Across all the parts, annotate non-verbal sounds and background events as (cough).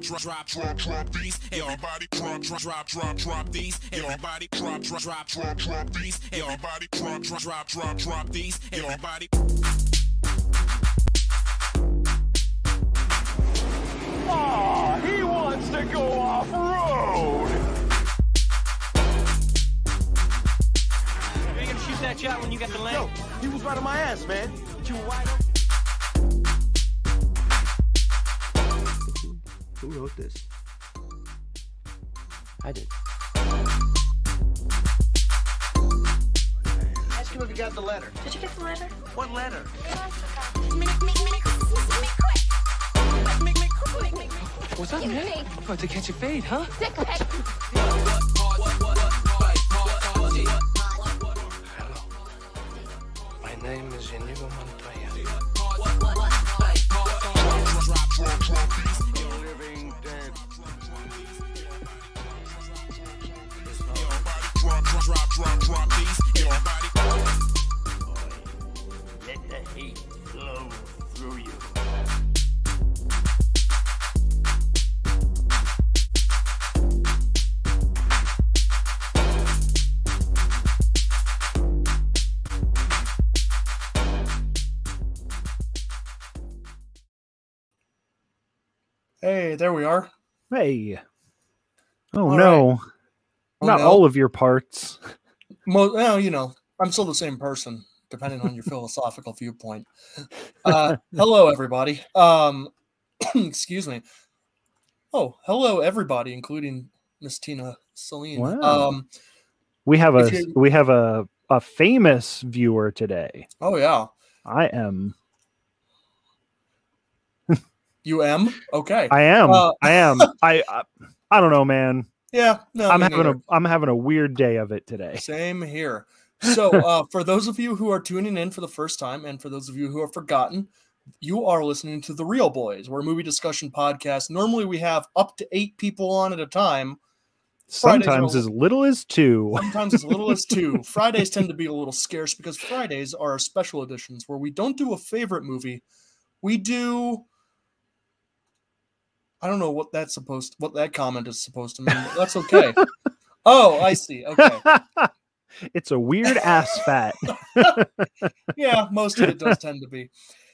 drop, drop, drop, drop, drop these. Everybody drop, drop, drop, drop, drop these. Everybody drop, drop, drop, drop, drop these. Everybody drop, drop, drop, drop, drop these. Everybody. Ah, he wants to go off road. You ain't gonna shoot that shot when you get the Yo, lane. he was right on my ass, man. You wide open. Who wrote this? I did. Ask him if he got the letter. Did you get the letter? What letter? What's up, man? About to catch a fade, huh? Hello. My name is Inigo Montoya. Living Drop, drop, drop, drop, drop these. Everybody. Let the hate flow through you. Hey, there we are. Hey. Oh All no. Oh, Not no. all of your parts. Mo- well, you know, I'm still the same person, depending on your (laughs) philosophical viewpoint. Uh, hello, everybody. Um, (clears throat) excuse me. Oh, hello, everybody, including Miss Tina Celine. Wow. Um, We have a you- we have a a famous viewer today. oh yeah, I am. you am okay. I am. Uh, I am. (laughs) I, I I don't know, man. Yeah, no, I'm having neither. a I'm having a weird day of it today. Same here. (laughs) So, uh, for those of you who are tuning in for the first time, and for those of you who have forgotten, you are listening to The Reel Boys. We're a movie discussion podcast. Normally, we have up to eight people on at a time. Fridays Sometimes as little as two. Sometimes as little as two. (laughs) Fridays tend to be a little scarce because Fridays are our special editions where we don't do a favorite movie. We do. I don't know what that's supposed what that comment is supposed to mean, but that's okay. oh, I see. Okay. (laughs) it's a weird ass fat. (laughs) yeah, most of it does tend to be.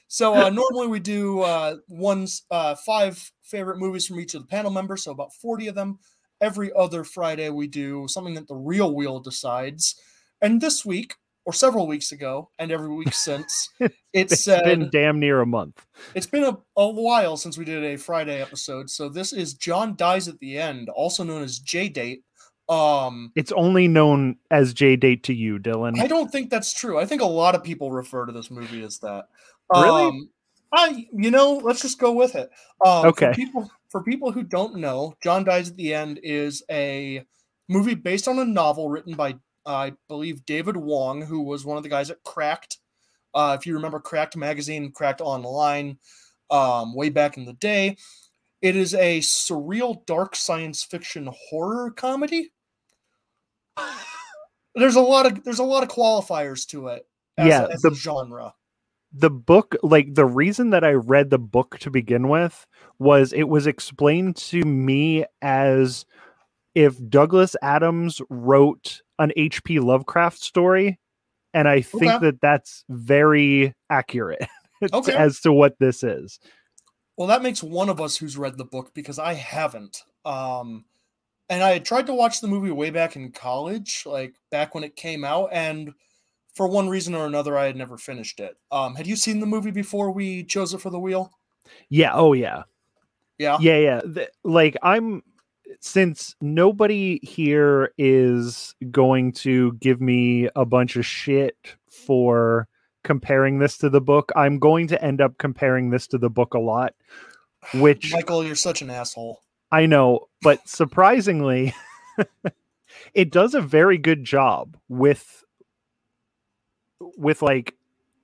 So uh, normally we do uh, one's uh, five favorite movies from each of the panel members, so about forty of them. Every other Friday we do something that the Reel Wheel decides, and this week or several weeks ago, and every week (laughs) since, it It's said been damn near a month. it's been a, a while since we did a Friday episode. So this is John dies at the end, also known as J Date. Um, It's only known as J date to you, Dylan. I don't think that's true. I think a lot of people refer to this movie as that. Really? Um, I, you know, let's just go with it. Um, Okay. For people, for people who don't know, John Dies at the End is a movie based on a novel written by, I believe, David Wong, who was one of the guys at Cracked. Uh, if you remember Cracked magazine, Cracked online, um, way back in the day. It is a surreal, dark science fiction horror comedy. There's a lot of there's a lot of qualifiers to it. As Yeah, as the- a genre. the book like the reason that i read the book to begin with was it was explained to me as if douglas adams wrote an hp lovecraft story and i think Okay. that that's very accurate (laughs) Okay. as to what this is Well, that makes one of us who's read the book because I haven't. Um, and I had tried to watch the movie way back in college, like back when it came out, and for one reason or another, I had never finished it. Um, had you seen the movie before we chose it for the wheel? yeah oh yeah Yeah. yeah yeah Th- like i'm since nobody here is going to give me a bunch of shit for comparing this to the book i'm going to end up comparing this to the book a lot which Michael, you're such an asshole. i know but surprisingly (laughs) it does a very good job with with like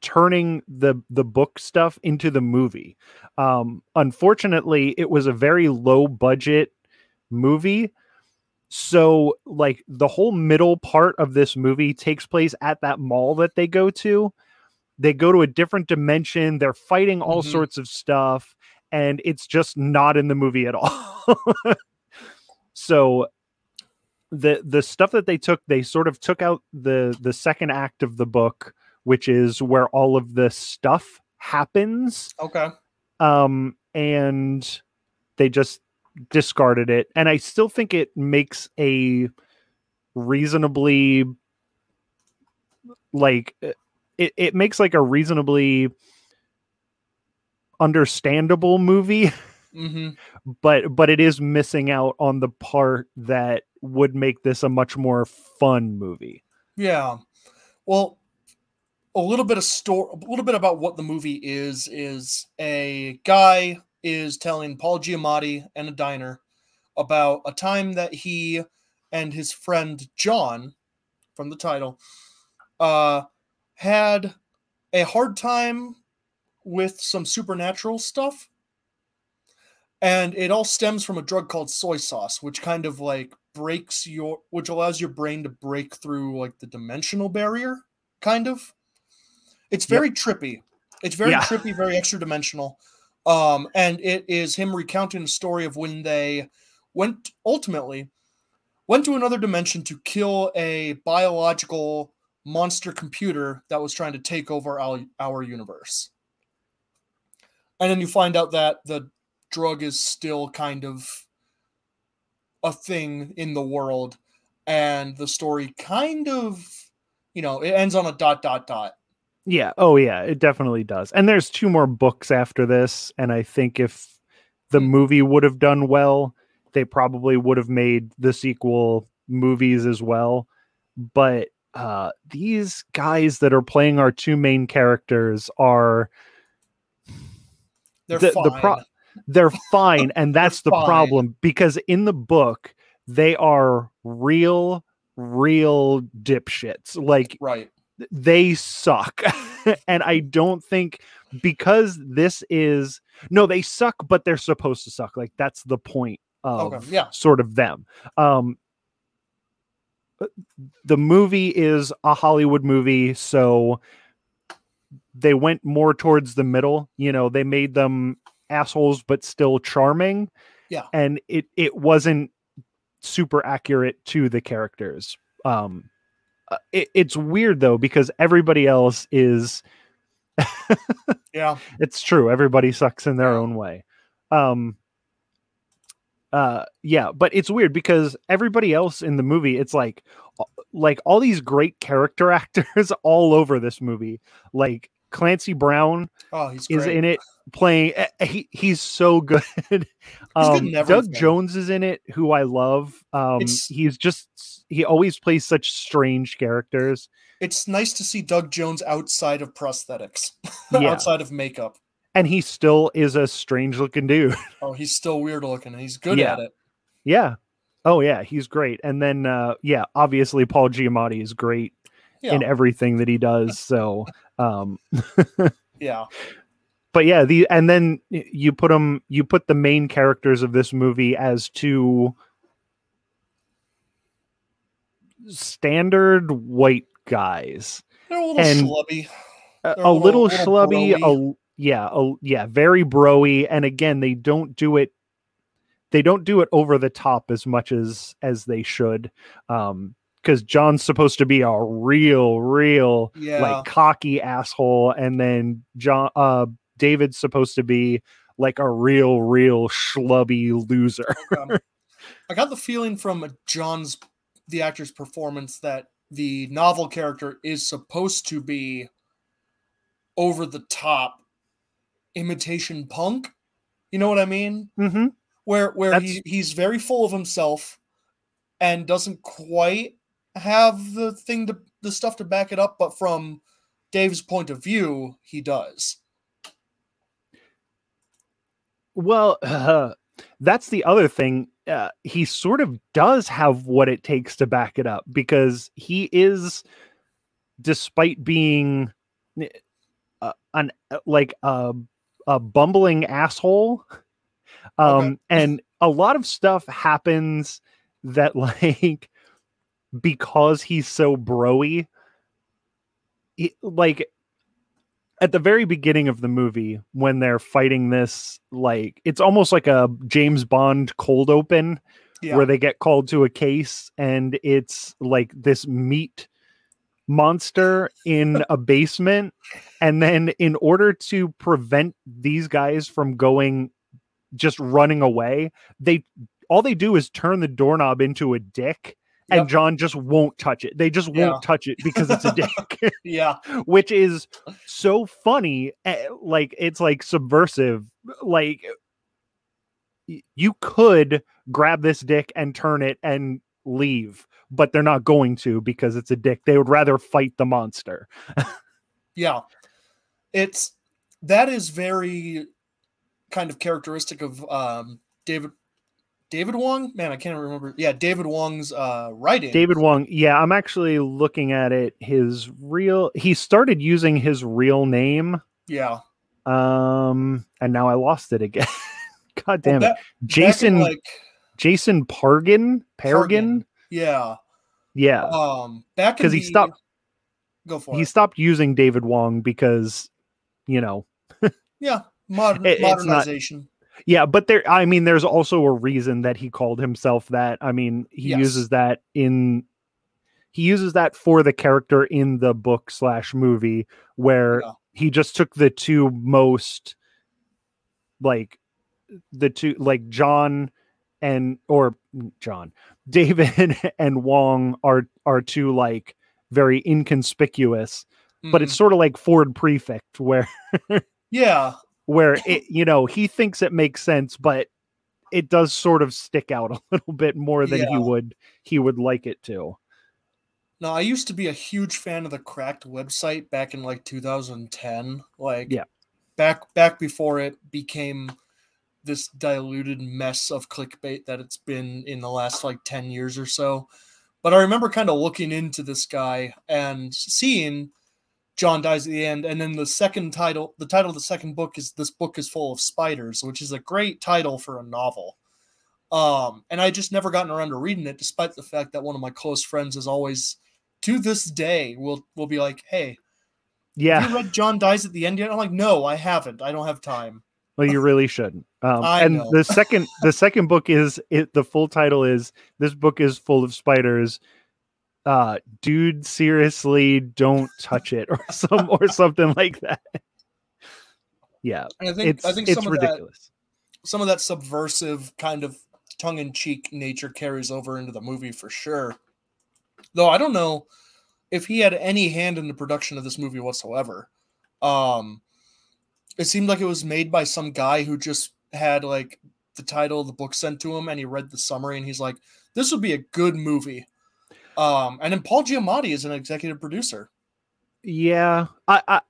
turning the the book stuff into the movie um unfortunately it was a very low budget movie so like the whole middle part of this movie takes place at that mall that they go to they go to a different dimension they're fighting all Mhm. sorts of stuff and it's just not in the movie at (laughs) all. so the the stuff that they took, they sort of took out the the second act of the book, which is where all of the stuff happens Okay. um and they just discarded it and i still think it makes a reasonably like it, it makes like a reasonably understandable movie. (laughs) Hmm but but it is missing out on the part that would make this a much more fun movie. Yeah. Well, a little bit of story, a little bit about what the movie is is a guy is telling Paul Giamatti and a diner about a time that he and his friend John from the title uh had a hard time with some supernatural stuff. And it all stems from a drug called soy sauce which kind of like breaks your which allows your brain to break through like the dimensional barrier kind of. It's very trippy. It's very Yeah. trippy very extra dimensional um and it is him recounting the story of when they went ultimately went to another dimension to kill a biological monster computer that was trying to take over our, our universe. And then you find out that the drug is still kind of a thing in the world. And the story kind of you know it ends on a dot dot dot Yeah. Oh, yeah. It definitely does. And there's two more books after this. And I think if the Hmm. movie would have done well, they probably would have made the sequel movies as well. But uh, these guys that are playing our two main characters are they're The- fine the pro- they're (laughs) fine, and that's the fine. problem because in the book they are real, real dipshits. Like right they suck. (laughs) and I don't think because this is no, they suck, but they're supposed to suck. Like that's the point of Okay, yeah. sort of them. Um uh, the movie is a Hollywood movie, so they went more towards the middle. You know, they made them assholes but still charming. Yeah. And it it wasn't super accurate to the characters. Um it, it's weird though because everybody else is (laughs) yeah. It's true everybody sucks in their own way. Um uh yeah but it's weird because everybody else in the movie it's like like all these great character (laughs) actors all over this movie. Like clancy brown oh he's is in it playing eh, he, he's so (laughs) good um in doug jones is in it who i love um It's- he's just he always plays such strange characters it's nice to see doug jones outside of prosthetics (laughs) Yeah. outside of makeup and he still is a strange looking dude (laughs) oh he's still weird looking he's good Yeah. at it Yeah. Oh yeah, he's great. And then uh yeah, obviously Paul Giamatti is great yeah in everything that he does. So um (laughs) yeah but yeah, the and then you put them you put the main characters of this movie as two standard white guys. they're a little And- schlubby A, a little, little- little schlubby, broy. a, yeah, a, yeah, very broy and again, they don't do it they don't do it over the top as much as as they should. Um because John's supposed to be a real, real yeah like cocky asshole, and then John uh David's supposed to be like a real, real schlubby loser. Um, I got the feeling from John's the actor's performance that the novel character is supposed to be over the top imitation punk. You know what I mean? mm-hmm. Where where he, he's very full of himself and doesn't quite have the thing to the stuff to back it up, but from Dave's point of view, he does. Well, uh, (laughs) that's the other thing. Uh, he sort of does have what it takes to back it up because he is, despite being uh, an uh, like a a bumbling asshole, um, Okay. and a lot of stuff happens that (laughs) like because he's so broy, he- like at the very beginning of the movie when they're fighting this like it's almost like a James Bond cold open Yeah. where they get called to a case and it's like this meat monster in (laughs) a basement and then in order to prevent these guys from going just running away they all they do is turn the doorknob into a dick and Yep. John just won't touch it. They just won't Yeah. touch it because it's a (laughs) dick yeah. (laughs) which is so funny eh, like it's like subversive like you could grab this dick and turn it and leave but they're not going to because it's a dick they would rather fight the monster Yeah. It's that is very kind of characteristic of um David David Wong? Man, I can't remember. Yeah, David Wong's uh writing. david wong yeah i'm actually looking at it his real he started using his real name Yeah. um and now i lost it again (laughs) god damn Well, it ba- in, jason like jason pargin pargin yeah. yeah Um back in 'Cause he the- stopped- Go for he it. stopped using David Wong because, you know, Yeah. Modern, (laughs) It- modernization. Yeah, but there, I mean, there's also a reason that he called himself that. I mean, he Yes. uses that in, he uses that for the character in the book slash movie where Yeah. he just took the two most, like, the two, like John and, or John, David (laughs) and Wong are, are two, like, very inconspicuous but it's Mhm. sort of like Ford Prefect, where yeah. Where it you know he thinks it makes sense, but it does sort of stick out a (laughs) little bit more than he would he would like it to. Now, I used to be a huge fan of the Cracked website back in like 2010. Like, Yeah. back back before it became this diluted mess of clickbait that it's been in the last like 10 years or so. But I remember kind of looking into this guy and seeing John dies at the end, and then the second title, the title of the second book is "This Book Is Full of Spiders," which is a great title for a novel. Um, and I just never gotten around to reading it, despite the fact that one of my close friends is always, to this day, will will be like, "Hey, have Yeah, you read John dies at the end yet?" I'm like, "No, I haven't. I don't have time." well, you really shouldn't. Um, and know. the second the second book is it. The full title is "This book is full of spiders." Uh, dude, seriously, don't touch it, or (laughs) some or something like that. Yeah, And I think it's I think it's some of that ridiculous. some of that subversive kind of tongue in cheek nature carries over into the movie for sure. Though I don't know if he had any hand in the production of this movie whatsoever. Um, it seemed like it was made by some guy who just had like the title of the book sent to him and he read the summary and he's like, this would be a good movie. Um, and then Paul Giamatti is an executive producer. Yeah, I, I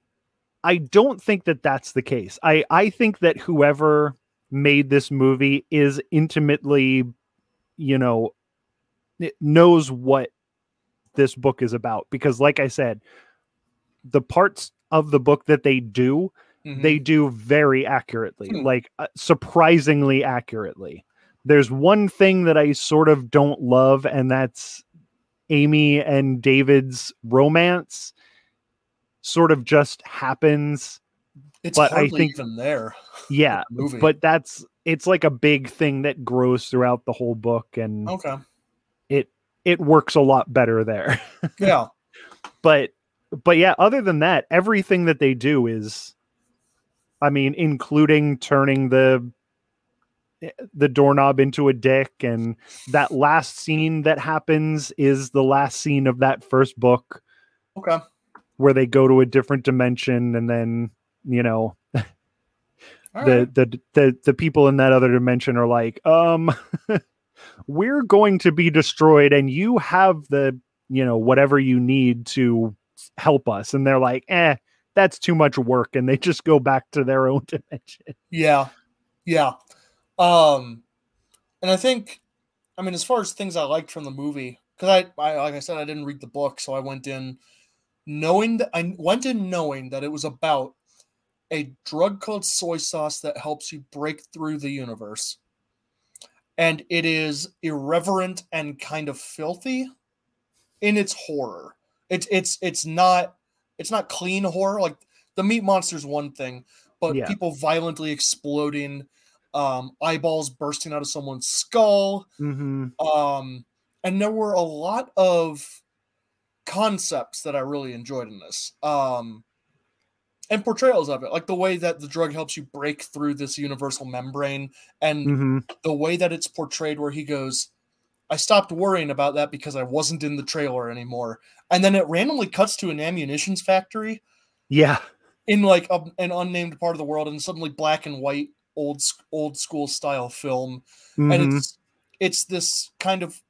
I don't think that that's the case. I I think that whoever made this movie is intimately, you know, it knows what this book is about because like I said, the parts of the book that they do, Mhm. they do very accurately, Hmm. like uh, surprisingly accurately. There's one thing that I sort of don't love and that's Amy and David's romance sort of just happens. it's but I think- even there. (laughs) Yeah, movie. but that's it's like a big thing that grows throughout the whole book and Okay. it it works a lot better there. (laughs) Yeah. but but yeah, other than that, everything that they do is I mean, including turning the the doorknob into a dick and that last scene that happens is the last scene of that first book Okay. where they go to a different dimension and then you know (laughs) the, right. the the the people in that other dimension are like um (laughs) we're going to be destroyed and you have the you know whatever you need to help us and they're like eh that's too much work and they just go back to their own (laughs) dimension Yeah. Yeah. Um and I think I mean as far as things I liked from the movie cuz I, I like I said I didn't read the book so I went in knowing that I went in knowing that it was about a drug called soy sauce that helps you break through the universe. And it is irreverent and kind of filthy in its horror. It's it's it's not it's not clean horror like the meat monster's one thing, but Yeah. people violently exploding, um, eyeballs bursting out of someone's skull, hmm um, and there were a lot of concepts that I really enjoyed in this. Um, and portrayals of it, like the way that the drug helps you break through this universal membrane, and hmm the way that it's portrayed, where he goes, I stopped worrying about that because I wasn't in the trailer anymore. And then it randomly cuts to an ammunitions factory Yeah. in like a, an unnamed part of the world, and suddenly black and white, old old school style film, and Mhm. it's it's this kind of.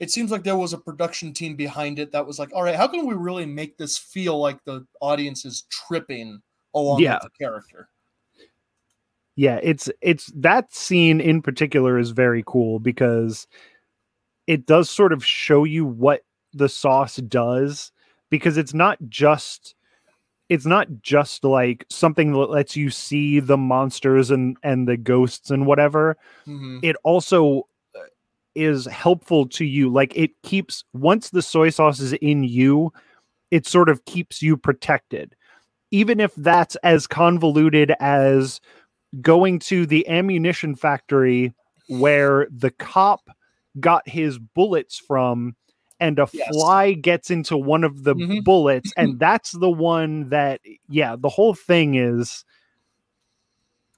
It seems like there was a production team behind it that was like, all right, how can we really make this feel like the audience is tripping along Yeah. with the character? yeah it's it's that scene in particular is very cool because it does sort of show you what the sauce does because it's not just it's not just like something that lets you see the monsters and and the ghosts and whatever Mhm. it also uh, is helpful to you like it keeps once the soy sauce is in you it sort of keeps you protected even if that's as convoluted as going to the ammunition factory where the cop got his bullets from and a Yes. fly gets into one of the Mhm. bullets and that's the one that yeah the whole thing is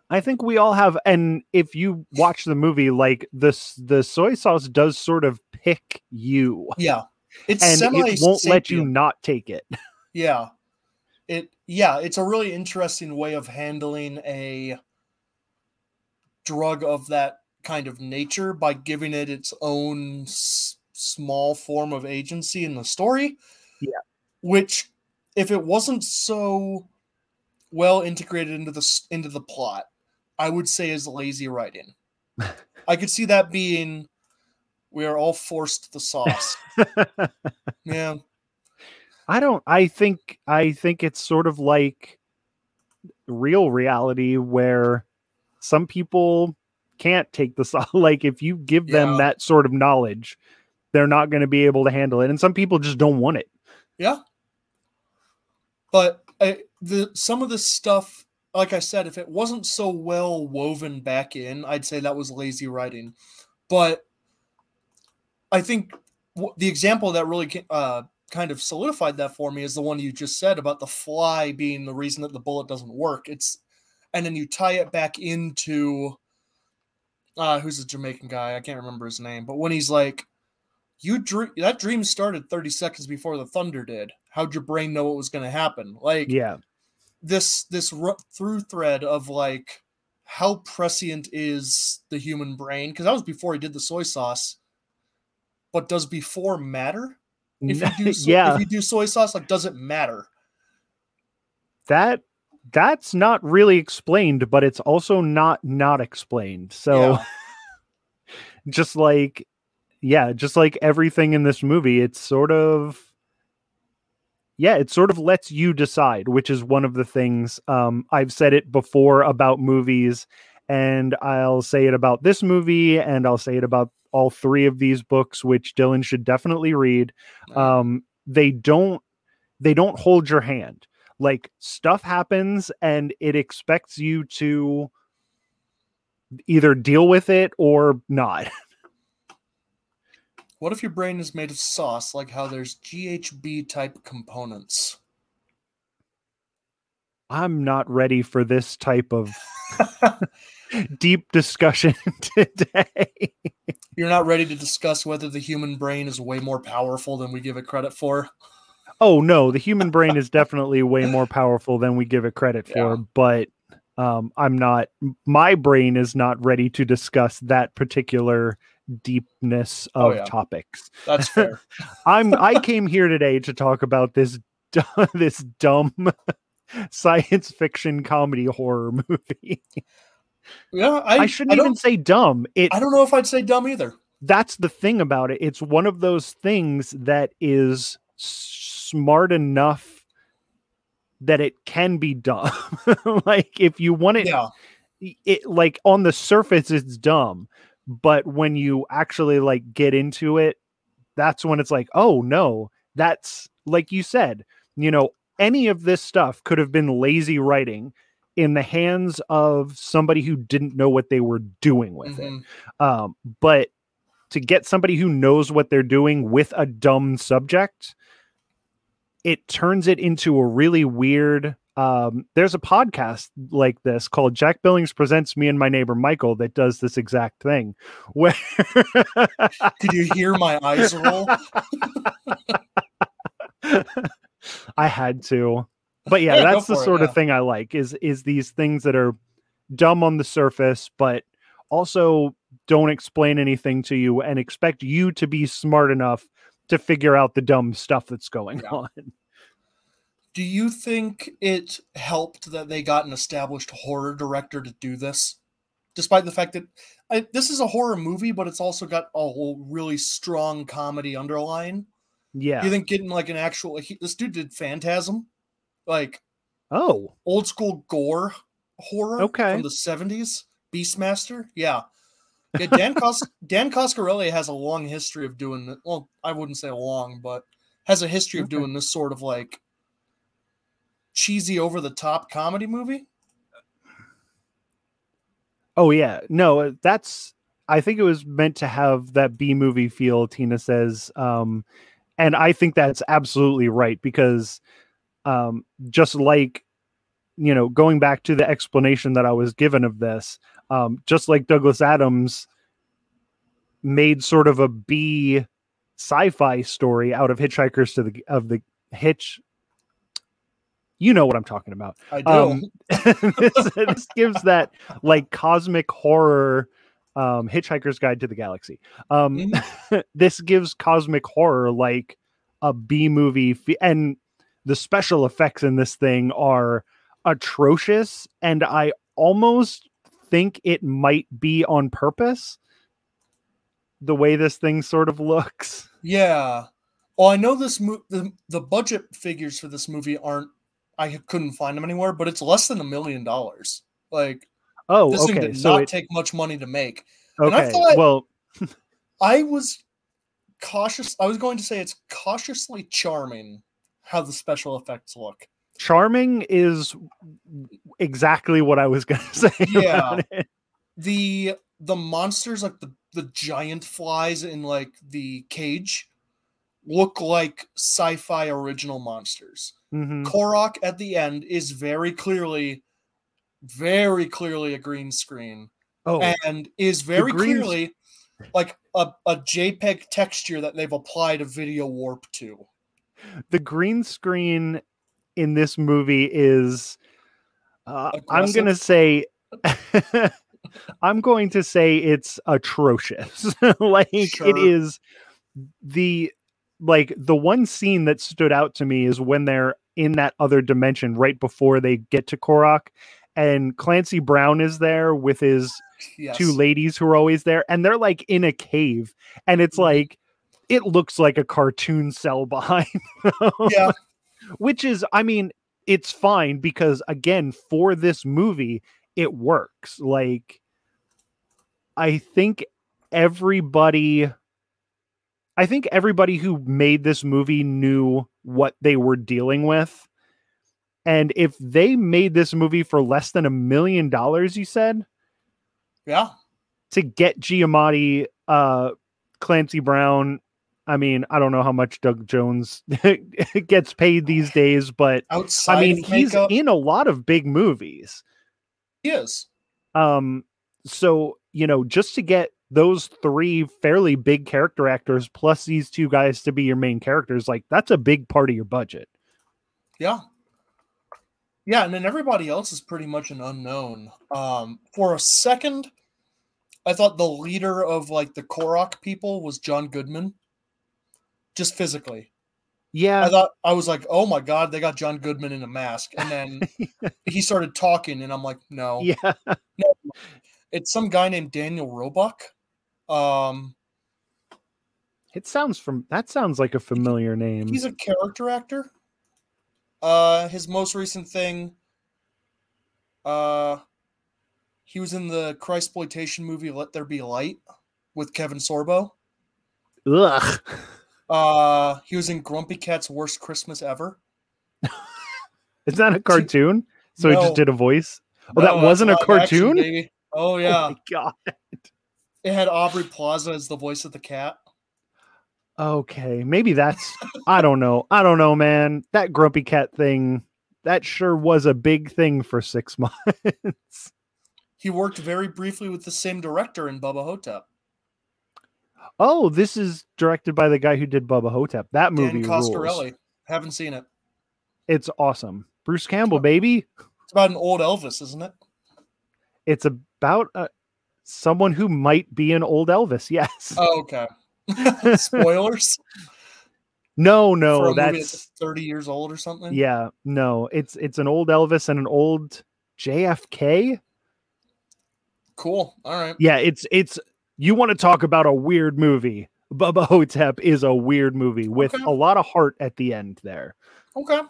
I think we all have and if you watch the movie like this the soy sauce does sort of pick you Yeah, it's and semi it won't let you not take it. (laughs) Yeah. It yeah, it's a really interesting way of handling a drug of that kind of nature by giving it its own s- small form of agency in the story. Yeah. Which if it wasn't so well integrated into the into the plot, I would say is lazy writing. (laughs) I could see that being we are all forced the sauce. (laughs) yeah. I don't I think I think it's sort of like real reality where some people can't take the (laughs) sauce like if you give them Yeah. that sort of knowledge they're not going to be able to handle it and some people just don't want it. Yeah. But I, the some of the stuff, like I said, if it wasn't so well woven back in, I'd say that was lazy writing. But I think w- the example that really uh, kind of solidified that for me is the one you just said about the fly being the reason that the bullet doesn't work. It's and then you tie it back into uh, who's the Jamaican guy? I can't remember his name, but when he's like, "You dream that dream started 30 seconds before the thunder did. How'd your brain know what was going to happen?" Like Yeah. this this ru- through thread of like how prescient is the human brain because that was before he did the soy sauce. But does before matter? If you (laughs) do, so- yeah. if you do soy sauce, like does it matter? that that's not really explained but it's also not not explained so Yeah. (laughs) just like yeah just like everything in this movie it's sort of yeah it sort of lets you decide which is one of the things um i've said it before about movies and i'll say it about this movie and i'll say it about all three of these books which dylan should definitely read. Um they don't they don't hold your hand. Like stuff happens and it expects you to either deal with it or not (laughs) What if your brain is made of sauce, like how there's GHB type components? i'm not ready for this type of (laughs) deep discussion (laughs) today You're not ready to discuss whether the human brain is way more powerful than we give it credit for. oh no the human brain is definitely way more powerful than we give it credit for but um i'm not my brain is not ready to discuss that particular deepness Oh, of yeah. topics That's fair. (laughs) I'm I came here today to talk about this (laughs) this dumb (laughs) science fiction comedy horror movie. yeah, I, I, shouldn't I even say dumb. It I don't know if I'd say dumb either. that's the thing about it. It's one of those things that is smart enough that it can be dumb. like if you want it Yeah, it like on the surface it's dumb, but when you actually like get into it, that's when it's like, oh no, that's like you said, you know, any of this stuff could have been lazy writing in the hands of somebody who didn't know what they were doing with Mhm. it. Um, but to get somebody who knows what they're doing with a dumb subject, it turns it into a really weird. Um, there's a podcast like this called Jack Billings Presents Me and My Neighbor Michael that does this exact thing. (laughs) Where Did you hear my eyes roll? (laughs) I had to. But yeah, that's the it, sort yeah. of thing I like is is these things that are dumb on the surface, but also don't explain anything to you and expect you to be smart enough to figure out the dumb stuff that's going Yeah. (laughs) on. Do you think it helped that they got an established horror director to do this? Despite the fact that I, this is a horror movie, but it's also got a whole really strong comedy underline. Yeah. You think getting like an actual he, this dude did Phantasm, like oh, old school gore horror Okay. from the seventies, Beastmaster. Yeah, yeah. Dan (laughs) Cos- Dan Coscarelli has a long history of doing. Well, I wouldn't say long, but has a history of Okay. doing this sort of like cheesy, over the top comedy movie. Oh yeah, no, uh, that's. I think it was meant to have that B movie feel. Tina says, um, and I think that's absolutely right because, um, just like, you know, going back to the explanation that I was given of this, um, just like Douglas Adams made sort of a B sci-fi story out of Hitchhikers to the of the Hitch. You know what I'm talking about I do. um, (laughs) this, this gives that like cosmic horror um hitchhiker's guide to the galaxy um (laughs) this gives cosmic horror like a b movie fe- and the special effects in this thing are atrocious and i almost think it might be on purpose the way this thing sort of looks yeah. Well, I know this mo- the the budget figures for this movie aren't. I couldn't find them anywhere, but it's less than a million dollars. Like oh this thing did so not it take much money to make. and I okay thought- well (laughs) I was cautious. I was going to say it's cautiously charming how the special effects look. charming is exactly what I was going (laughs) to say. Yeah. The the monsters like the the giant flies in like the cage look like sci-fi original monsters. Mhm. Korrok at the end is very clearly very clearly a green screen Oh, and is very clearly like a, a JPEG texture that they've applied a video warp to. the green screen in this movie is. Uh, I'm going to say. (laughs) I'm going to say it's atrocious. (laughs) like it Sure. is the like the one scene that stood out to me is when they're in that other dimension right before they get to Korrok and Clancy Brown is there with his Yes. two ladies who are always there and they're like in a cave and it's Mhm. like it looks like a cartoon cell (laughs) behind them, Yeah. which is i mean it's fine because again for this movie it works like i think everybody i think everybody who made this movie knew what they were dealing with and if they made this movie for less than a million dollars you said Yeah. to get Giamatti, uh, Clancy Brown. I mean, I don't know how much Doug Jones (laughs) gets paid these days, but Outside I mean, he's makeup, in a lot of big movies. he is. Um, so you know, just to get those three fairly big character actors plus these two guys to be your main characters, like that's a big part of your budget. Yeah. Yeah, and then everybody else is pretty much an unknown. Um, for a second, I thought the leader of like the Korrok people was John Goodman. Just physically. Yeah, I thought I was like, oh my god, they got John Goodman in a mask. And then (laughs) he started talking, and I'm like, no. yeah. It's some guy named Daniel Roebuck. Um, It sounds from that sounds like a familiar name. he's a character actor. Uh, his most recent thing. Uh, he was in the Christploitation movie "Let There Be Light" with Kevin Sorbo. Ugh. Uh, he was in Grumpy Cat's Worst Christmas Ever. (laughs) It's not a cartoon, so he just did a voice. Oh, No, that wasn't a live action, cartoon. Oh yeah, Oh my god. It had Aubrey Plaza as the voice of the cat. Okay, maybe that's. I don't know. I don't know, man. That grumpy cat thing. That sure was a big thing for six (laughs) months. He worked very briefly with the same director in Bubba Ho-Tep, oh, this is directed by the guy who did Bubba Ho-Tep. That movie Dan rules. Haven't seen it. It's awesome. Bruce Campbell, baby. It's about an old Elvis, isn't it? It's about uh, someone who might be an old Elvis. (laughs) Yes. Oh, okay. (laughs) Spoilers. no, no, that's thirty years old or something. yeah. No, it's it's an old Elvis and an old JFK. Cool. All right. Yeah, it's it's you want to talk about a weird movie. Bubba Ho-Tep is a weird movie with Okay. a lot of heart at the end there. Okay.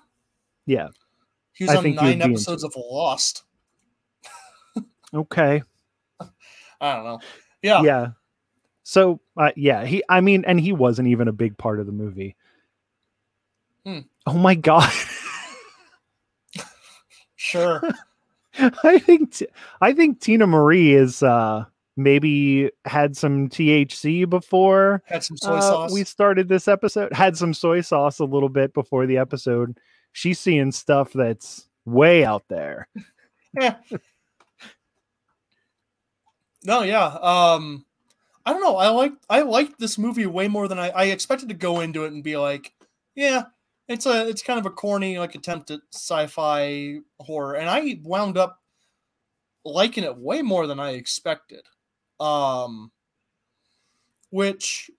Yeah. He was I on nine episodes of Lost. (laughs) Okay. (laughs) I don't know. Yeah. Yeah. So uh, yeah, he I mean and he wasn't even a big part of the movie. Hmm. Oh my god. (laughs) Sure. I think T- I think Tina Marie is uh maybe had some THC before Had some soy uh, sauce. we started this episode. Had some soy sauce a little bit before the episode. She's seeing stuff that's way out there. (laughs) No, yeah. Um I don't know. I like I liked this movie way more than I, I expected to go into it and be like, yeah, it's a it's kind of a corny like attempt at sci-fi horror. And I wound up liking it way more than I expected. Um which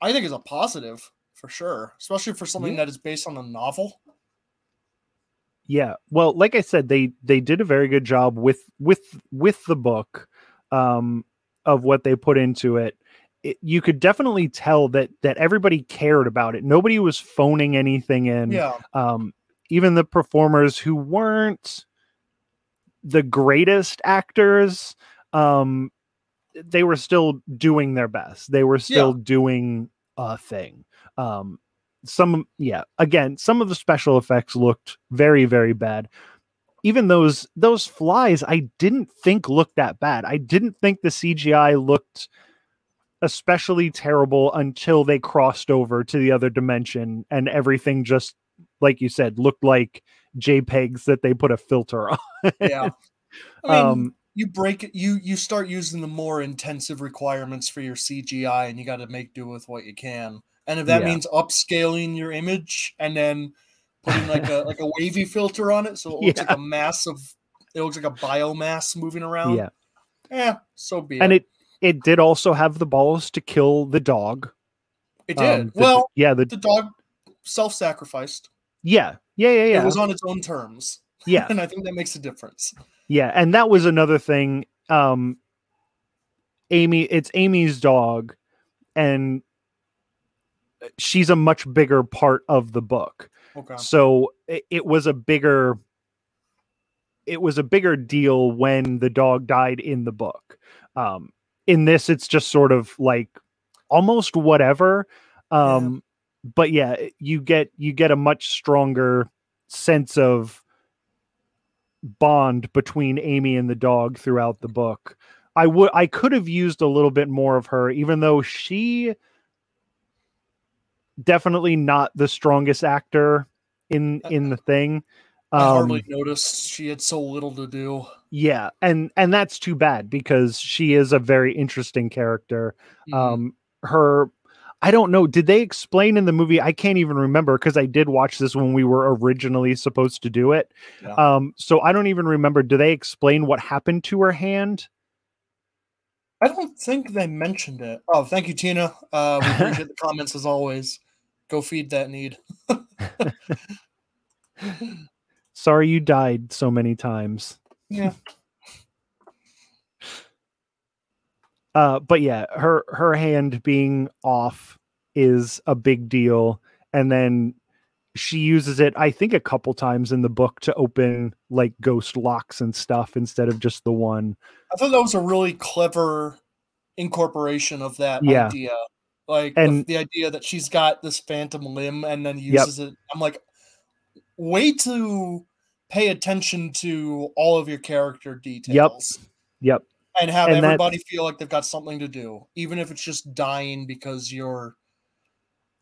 I think is a positive for sure, especially for something Yeah. that is based on a novel. Yeah. Well, like I said, they they did a very good job with with with the book um of what they put into it. it. You could definitely tell that that everybody cared about it. Nobody was phoning anything in. Yeah. Um even the performers who weren't the greatest actors um they were still doing their best. They were still doing a thing. Um some yeah again some of the special effects looked very very bad even those those flies i didn't think looked that bad i didn't think the cgi looked especially terrible until they crossed over to the other dimension and everything just like you said looked like jpegs that they put a filter (laughs) on Yeah. I mean, um you break it you you start using the more intensive requirements for your cgi and you got to make do with what you can and if that Yeah. means upscaling your image and then putting like a like a wavy filter on it so it looks Yeah. like a mass of it looks like a biomass moving around. Yeah. Yeah so be and it. it it did also have the balls to kill the dog. It did. Um, the- well yeah the the dog self-sacrificed. Yeah. Yeah yeah yeah. it was on its own terms. Yeah. (laughs) And i think that makes a difference. Yeah, and that was another thing. Um Amy, it's Amy's dog, and she's a much bigger part of the book. Okay So it, it was a bigger it was a bigger deal when the dog died in the book. Um in this it's just sort of like almost whatever. Um but yeah, you get you get a much stronger sense of bond between Amy and the dog throughout the book. I would I could have used a little bit more of her even though she definitely not the strongest actor in in the thing. i Um, hardly noticed she had so little to do yeah, and and that's too bad because she is a very interesting character. Mhm. Um her I don't know, did they explain in the movie? I can't even remember because I did watch this when we were originally supposed to do it. Yeah. Um so I don't even remember do they explain what happened to her hand? I don't think they mentioned it. Oh, thank you, Tina. Uh, we appreciate the (laughs) comments as always. Go feed that need. (laughs) Sorry you died so many times. Yeah. (laughs) Uh, but yeah, her her hand being off is a big deal, and then she uses it, I think, a couple times in the book to open like ghost locks and stuff instead of just the one. I thought that was a really clever incorporation of that Yeah. idea. Like the- And- the, idea that she's got this phantom limb and then uses it. I'm like, way to pay attention to all of your character details. Yep. Yep. And have And everybody feel like they've got something to do, even if it's just dying because you're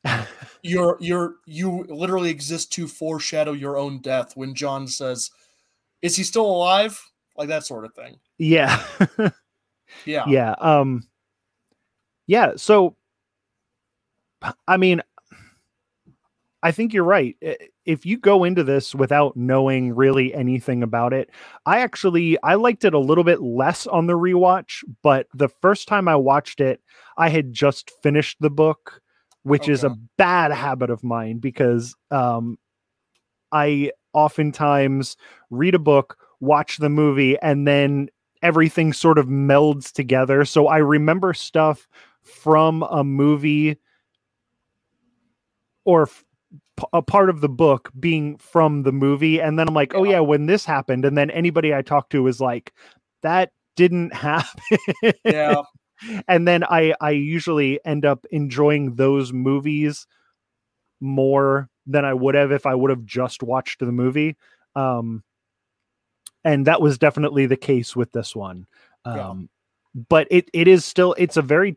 (laughs) you're you're you literally exist to foreshadow your own death when John says, Is he still alive? Like that sort of thing. Yeah. (laughs) Yeah. yeah. Um Yeah, so I mean I think you're right. If you go into this without knowing really anything about it, I actually I liked it a little bit less on the rewatch, but the first time I watched it, I had just finished the book, which is a bad habit of mine because um I oftentimes read a book, watch the movie, and then everything sort of melds together. So I remember stuff from a movie or a part of the book being from the movie. And then I'm like, oh, Yeah. yeah, when this happened. And then anybody I talk to is like, that didn't (laughs) happen. Yeah. and then I I usually end up enjoying those movies more than I would have if I would have just watched the movie. Um and that was definitely the case with this one. Yeah. Um but it it is still it's a very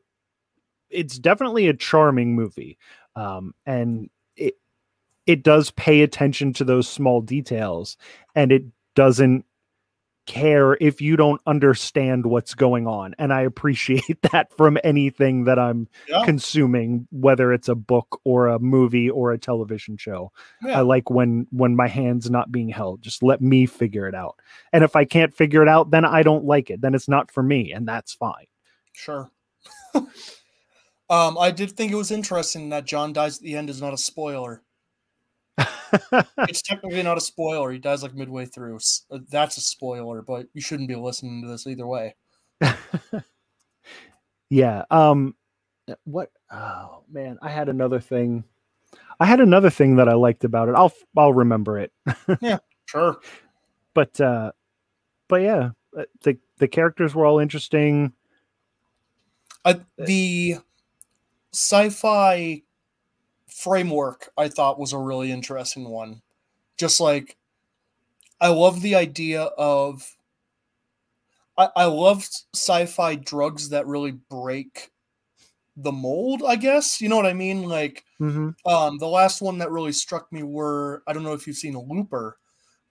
it's definitely a charming movie. Um and it it does pay attention to those small details and it doesn't care if you don't understand what's going on and i appreciate (laughs) that from anything that i'm Yeah. consuming whether it's a book or a movie or a television show Yeah. i like when when my hands not being held just let me figure it out and if i can't figure it out then i don't like it then it's not for me and that's fine Sure. (laughs) um, I did think it was interesting that John dies at the end is not a spoiler. It's (laughs) technically not a spoiler. He dies like midway through. Uh, That's a spoiler, but you shouldn't be listening to this either way. (laughs) yeah um what oh man i had another thing i had another thing that i liked about it i'll i'll remember it (laughs) yeah, Sure. but uh but yeah uh, the the characters were all interesting I, the sci-fi framework I thought was a really interesting one. Just like I love the idea of I, I love sci-fi drugs that really break the mold, I guess. You know what I mean? Like mm-hmm. um the last one that really struck me were I don't know if you've seen a Looper,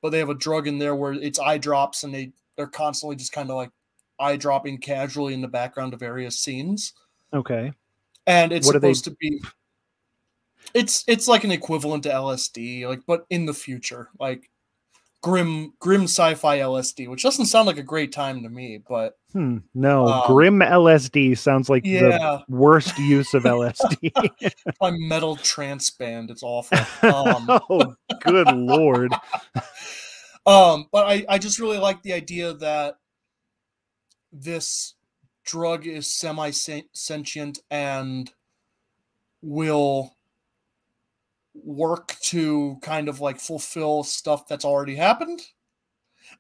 but they have a drug in there where it's eye drops and they they're constantly just kind of like eye dropping casually in the background of various scenes okay and it's What are they- supposed to be it's it's like an equivalent to LSD like but in the future like grim grim sci-fi LSD which doesn't sound like a great time to me but hmm. No Um, grim lsd sounds like the worst use of lsd (laughs) my metal trance band it's awful. (laughs) Um oh good lord. (laughs) Um, but I, I just really like the idea that this drug is semi sentient and will work to kind of like fulfill stuff that's already happened.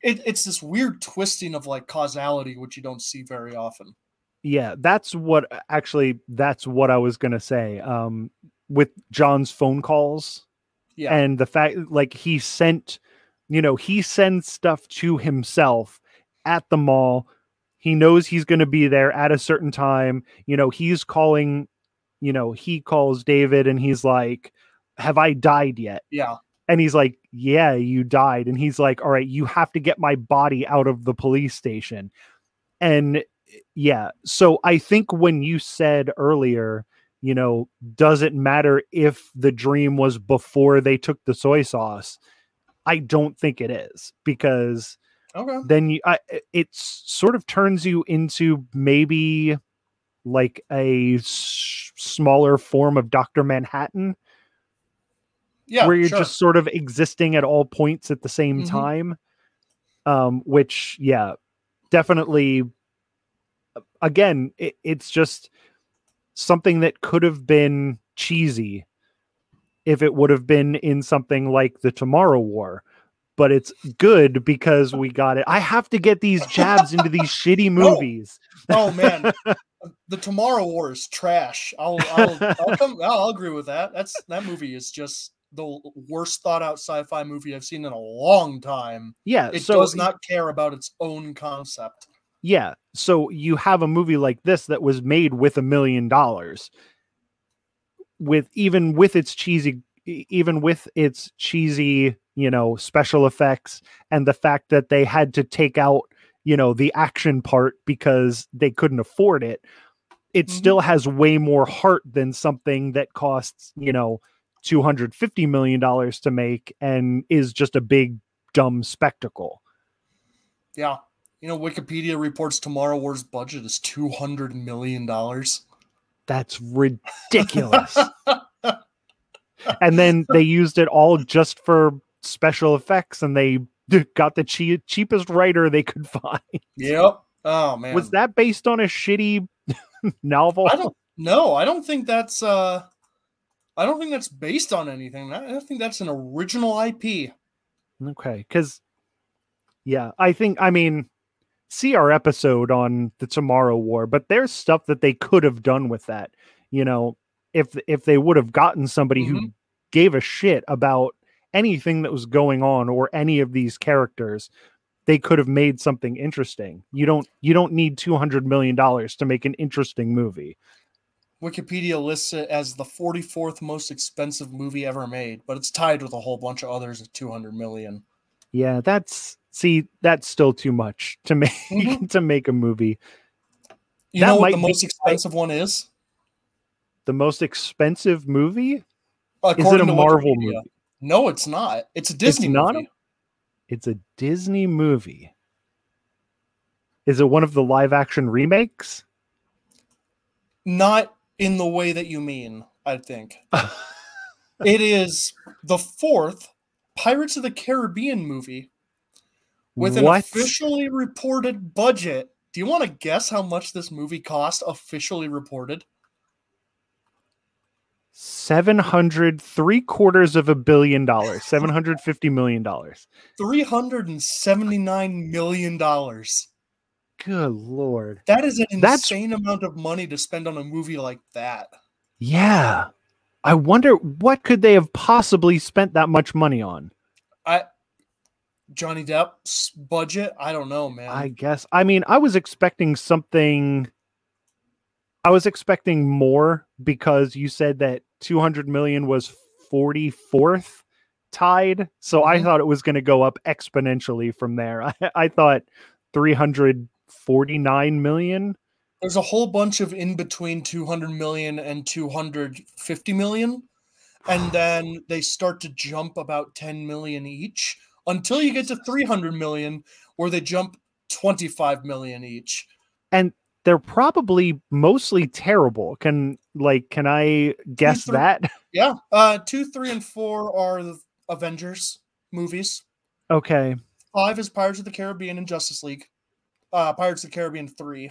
It, it's this weird twisting of like causality, which you don't see very often. yeah that's what actually that's what i was gonna say um with john's phone calls Yeah. and the fact like he sent you know he sends stuff to himself at the mall he knows he's going to be there at a certain time. You know he's calling you know he calls david and he's like have i died yet? Yeah. and he's like yeah you died. And he's like all right you have to get my body out of the police station. And yeah so i think when you said earlier you know does it matter if the dream was before they took the soy sauce? I don't think it is because Okay. then you I, it sort of turns you into maybe like a s- smaller form of dr manhattan Yeah. where you're sure. just sort of existing at all points at the same Mhm. time um which yeah definitely again it, it's just something that could have been cheesy if it would have been in something like the tomorrow war but it's good because we got it i have to get these jabs into these (laughs) shitty movies Oh man, (laughs) the Tomorrow War is trash. I'll I'll I'll, come, (laughs) I'll agree with that. That's that movie is just the worst thought out sci-fi movie I've seen in a long time. Yeah, It so does not care about its own concept. Yeah. So you have a movie like this that was made with a million dollars. With even with its cheesy even with its cheesy, you know, special effects and the fact that they had to take out, you know, the action part because they couldn't afford it. It Mhm. still has way more heart than something that costs, you know, 250 million dollars to make and is just a big dumb spectacle. Yeah. You know, Wikipedia reports Tomorrow War's budget is two hundred million dollars. That's ridiculous. (laughs) and then they used it all just for special effects and they (laughs) got the chea- cheapest writer they could (laughs) find. Yep. Oh man. Was that based on a shitty (laughs) novel? I don't no, I don't think that's uh I don't think that's based on anything. I I think that's an original IP. Okay, because yeah, I think I mean see our episode on the Tomorrow War, but there's stuff that they could have done with that. You know, if if they would have gotten somebody who gave a shit about anything that was going on or any of these characters, they could have made something interesting. You don't you don't need two hundred million dollars to make an interesting movie. Wikipedia lists it as the 44th most expensive movie ever made, but it's tied with a whole bunch of others at 200 million. Yeah, that's see, that's still too much to (laughs) make Mhm. to make a movie. You That know what the most expensive one is? The most expensive movie? Is it a Marvel Wikipedia. movie? No, it's not. It's a Disney not a- movie. It's a Disney movie. Is it one of the live action remakes? Not in the way that you mean, I think. (laughs) it is the fourth Pirates of the Caribbean movie with an What? officially reported budget. Do you want to guess how much this movie cost officially reported? 700 three quarters of a billion dollars 750 million dollars $379 million. good lord That is an That's- insane amount of money to spend on a movie like that. yeah i wonder what could they have possibly spent that much money on I Johnny Depp's budget, I don't know, man. i guess i mean i was expecting something i was expecting more because you said that 200 million was 44th tied so i Mhm. thought it was going to go up exponentially from there (laughs) i, I thought 349 million There's a whole bunch of in between 200 million and 250 million. And (sighs) then they start to jump about 10 million each until you get to 300 million, where they jump 25 million each. They're probably mostly terrible. Can like can I guess three- that? (laughs) Yeah. Uh, two, three, and four are the Avengers movies. Okay. Five is Pirates of the Caribbean and Justice League. Uh, Pirates of the Caribbean 3.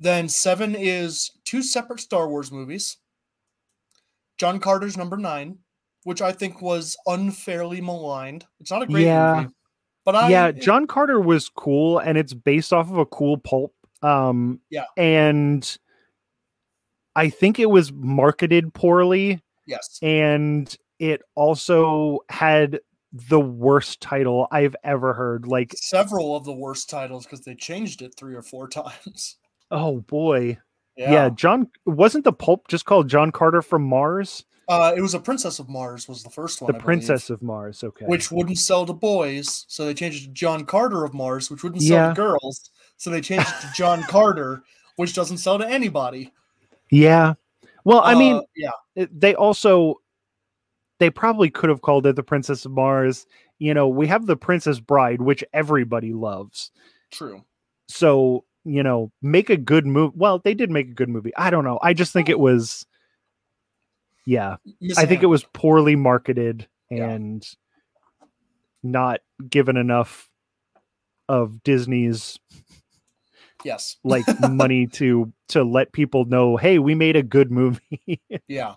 Then seven is two separate Star Wars movies. John Carter's number nine, which I think was unfairly maligned. It's not a great Yeah. movie. But I yeah, John Carter was cool and it's based off of a cool pulp. Um Yeah. and I think it was marketed poorly yes. and it also had the worst title I've ever heard. Like, Several of the worst titles because they changed it three or four (laughs) times. oh boy. Yeah. Yeah, John wasn't the pulp just called John Carter from Mars? Uh, it was a Princess of Mars was the first one. the I believe, Princess of Mars, okay. which wouldn't sell to boys, so they changed it to John Carter of Mars, which wouldn't sell Yeah. to girls, so they changed it to John (laughs) Carter, which doesn't sell to anybody. Yeah. Well, I mean, Uh, yeah, they also they probably could have called it the Princess of Mars. You know, we have the Princess Bride, which everybody loves. true. So, you know, make a good movie. Well, they did make a good movie. I don't know. I just think it was yeah, I think it was poorly marketed Yeah. and not given enough of Disney's yes, (laughs) like money to to let people know, "Hey, we made a good movie." (laughs) yeah.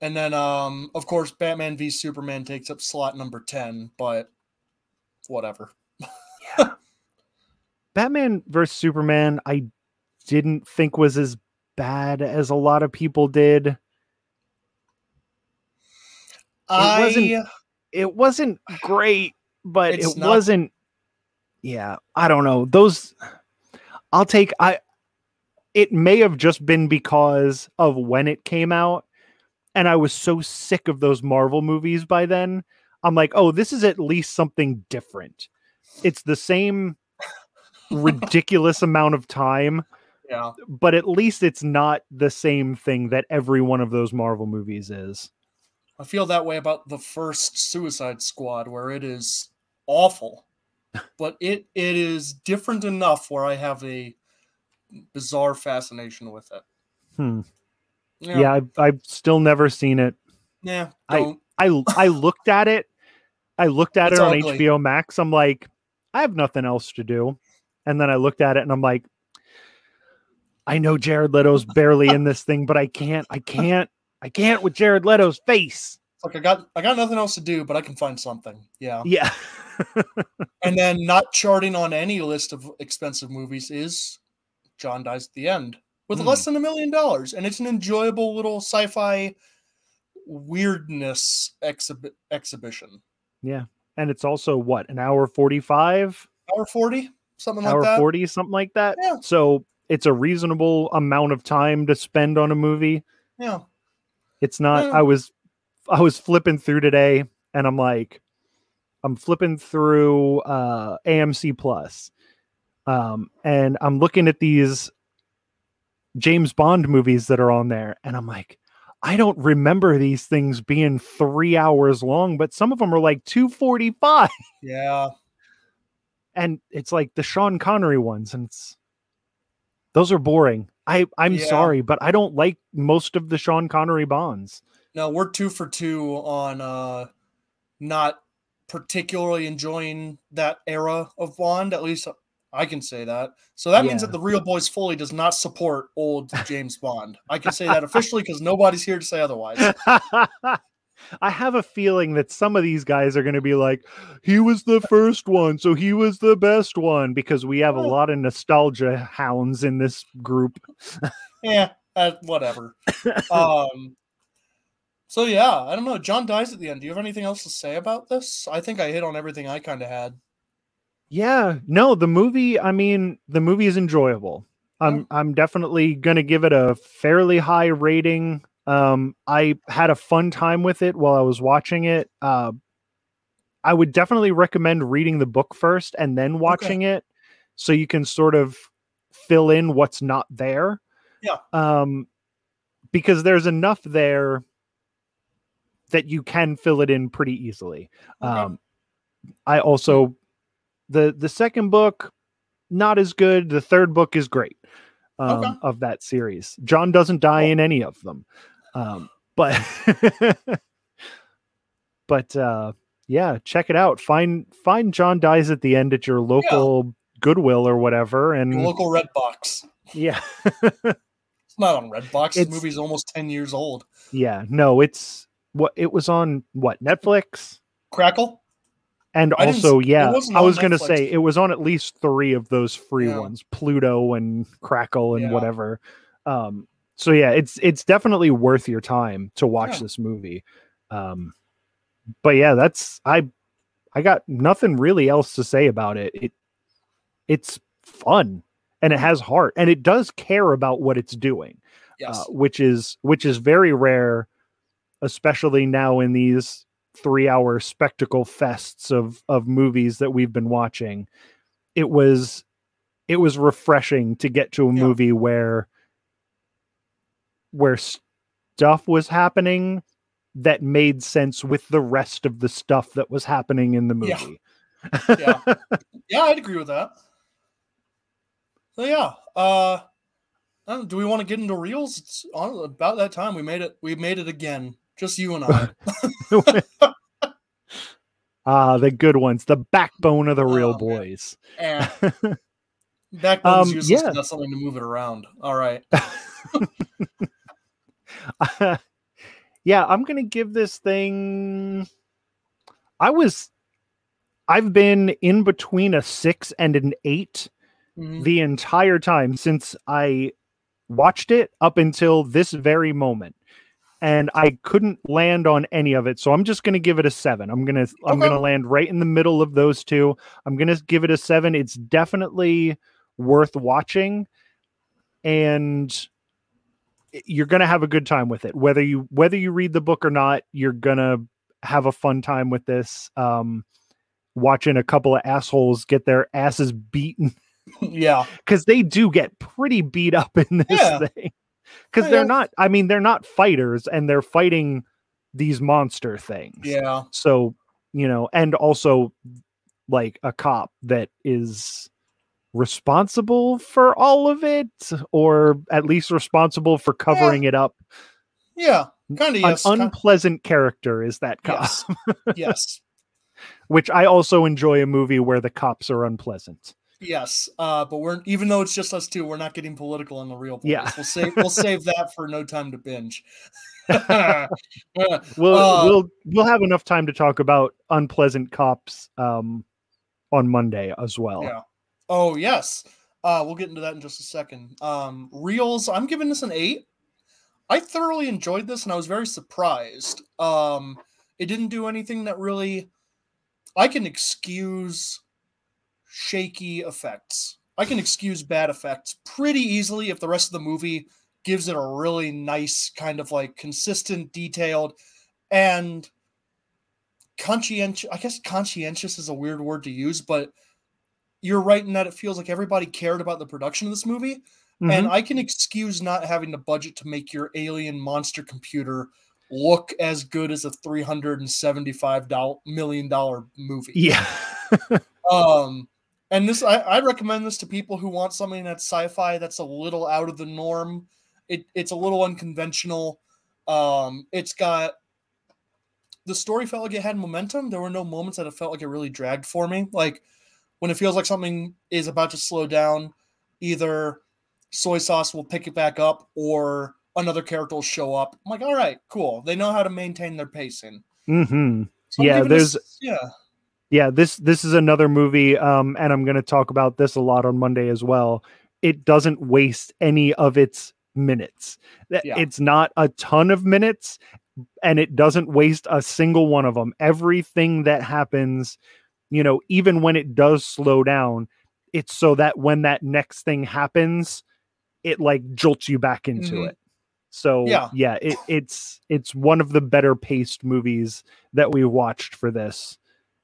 And then, um, of course, Batman v Superman takes up slot number ten, but whatever. yeah Batman versus Superman, I didn't think was as bad as a lot of people did. I wasn't- it wasn't great, but It's it not- wasn't. Yeah, I don't know. Those, I'll take. I. It may have just been because of when it came out, and I was so sick of those Marvel movies by then. I'm like, oh, this is at least something different. It's the same ridiculous (laughs) amount of time, yeah. but at least it's not the same thing that every one of those Marvel movies is. I feel that way about the first Suicide Squad, where it is awful, but it it is different enough where I have a bizarre fascination with it. Hmm. Yeah, I've, I've still never seen it. yeah. I- Don't. I I looked at it. I looked at It's it on ugly. HBO Max. I'm like, I have nothing else to do. And then I looked at it and I'm like, I know Jared Leto's barely in this thing, but I can't, I can't, I can't with Jared Leto's face. It's like I got I got nothing else to do, but I can find something. Yeah. Yeah. And then not charting on any list of expensive movies is John Dies at the End with Hmm. less than a million dollars. And it's an enjoyable little sci fi weirdness exhibit exhibition. yeah. And it's also what, an hour 45, Hour 40? Something like hour that. 40, something like that. Yeah. So it's a reasonable amount of time to spend on a movie. Yeah. It's not. Yeah. I was, I was flipping through today, and I'm like, I'm flipping through uh, AMC Plus, um, and I'm looking at these James Bond movies that are on there, and I'm like, I don't remember these things being three hours long, but some of them are like two forty five, (laughs) Yeah. and it's like the Sean Connery ones, and it's those are boring. I I'm Yeah. sorry, but I don't like most of the Sean Connery Bonds. No, we're two for two on uh not particularly enjoying that era of Bond. At least I can say that. So that means that the Reel Boys Fully does not support old James Bond. I can say that officially because nobody's here to say otherwise. (laughs) I have a feeling that some of these guys are going to be like, he was the first one, so he was the best one, because we have a lot of nostalgia hounds in this group. yeah, uh, whatever. (laughs) Um. So yeah, I don't know. John dies at the end. Do you have anything else to say about this? I think I hit on everything I kind of had. Yeah, no, the movie, I mean, the movie is enjoyable. I'm I'm definitely going to give it a fairly high rating. Um I had a fun time with it while I was watching it. Uh I would definitely recommend reading the book first and then watching it so you can sort of fill in what's not there. Yeah. Um because there's enough there that you can fill it in pretty easily. Okay. Um I also the the second book not as good. The third book is great um, Okay. of that series. John doesn't die in any of them, um, (laughs) but but uh, yeah, check it out. Find find John dies at the end at your local Goodwill or whatever, and Your local Red Box. yeah, It's not on Redbox. It's- movie's almost ten years old. yeah. No, it's what it was on. What Netflix? Crackle. And I also, yeah, I was going to say it was on at least three of those free Yeah. ones, Pluto and Crackle and Yeah. whatever. Um, so yeah, it's it's definitely worth your time to watch Yeah. this movie. Um, but yeah, that's I I got nothing really else to say about it. It it's fun and it has heart and it does care about what it's doing Yes. uh, which is which is very rare, especially now in these three-hour spectacle fests of of movies that we've been watching. It was it was refreshing to get to a Yeah. movie where where stuff was happening that made sense with the rest of the stuff that was happening in the movie. yeah. (laughs) Yeah, I'd agree with that. So yeah. Uh do we want to get into reels? It's on about that time we made it we made it again. Just you and I. (laughs) Ah, the good ones, the backbone of the Reel Oh, boys. Eh. (laughs) Backbone's Um, useless yeah. enough something to move it around. All right. (laughs) yeah, I'm gonna give this thing. I was, I've been in between a six and an eight Mhm. the entire time since I watched it up until this very moment, and I couldn't land on any of it. So I'm just going to give it a 7. I'm going to I'm going to land right in the middle of those two. I'm going to give it a 7. It's definitely worth watching and you're going to have a good time with it. Whether you whether you read the book or not, you're going to have a fun time with this. Um watching a couple of assholes get their asses beaten yeah. (laughs) because they do get pretty beat up in this Yeah. (laughs) thing because Yeah, oh, they're yeah. not i mean they're not fighters and they're fighting these monster things Yeah. so you know and also like a cop that is responsible for all of it or at least responsible for covering it up Yeah. Kind of yes. an ki- unpleasant character is that cop yes. (laughs) yes. which i also enjoy a movie where the cops are unpleasant Yes. Uh, but we're even though it's just us two, we're not getting political on the real. Yeah. We'll save we'll save that for no time to binge. (laughs) We'll Uh, we'll we'll have enough time to talk about unpleasant cops um on Monday as well. Yeah. Oh yes. Uh, we'll get into that in just a second. Um, reels. I'm giving this an eight. I thoroughly enjoyed this, and I was very surprised. Um, it didn't do anything that really. I can excuse shaky effects. I can excuse bad effects pretty easily if the rest of the movie gives it a really nice kind of like consistent, detailed, and conscientious. I guess conscientious is a weird word to use, but you're right in that it feels like everybody cared about the production of this movie. And Mhm. I can excuse not having the budget to make your alien monster computer look as good as a three hundred and seventy-five million dollar movie. yeah. (laughs) Um, and this I, I recommend this to people who want something that's sci-fi that's a little out of the norm. It it's a little unconventional. Um, it's got the story felt like it had momentum. There were no moments that it felt like it really dragged for me. Like when it feels like something is about to slow down, either soy sauce will pick it back up or another character will show up. I'm like, all right, cool. They know how to maintain their pacing. Mm-hmm. So Yeah, there's- this- yeah. Yeah, this this is another movie um and I'm going to talk about this a lot on Monday as well. It doesn't waste any of its minutes. Yeah. It's not a ton of minutes and it doesn't waste a single one of them. Everything that happens, you know, even when it does slow down, it's so that when that next thing happens, it like jolts you back into Mhm. it. So Yeah. yeah, it, it's it's one of the better paced movies that we watched for this.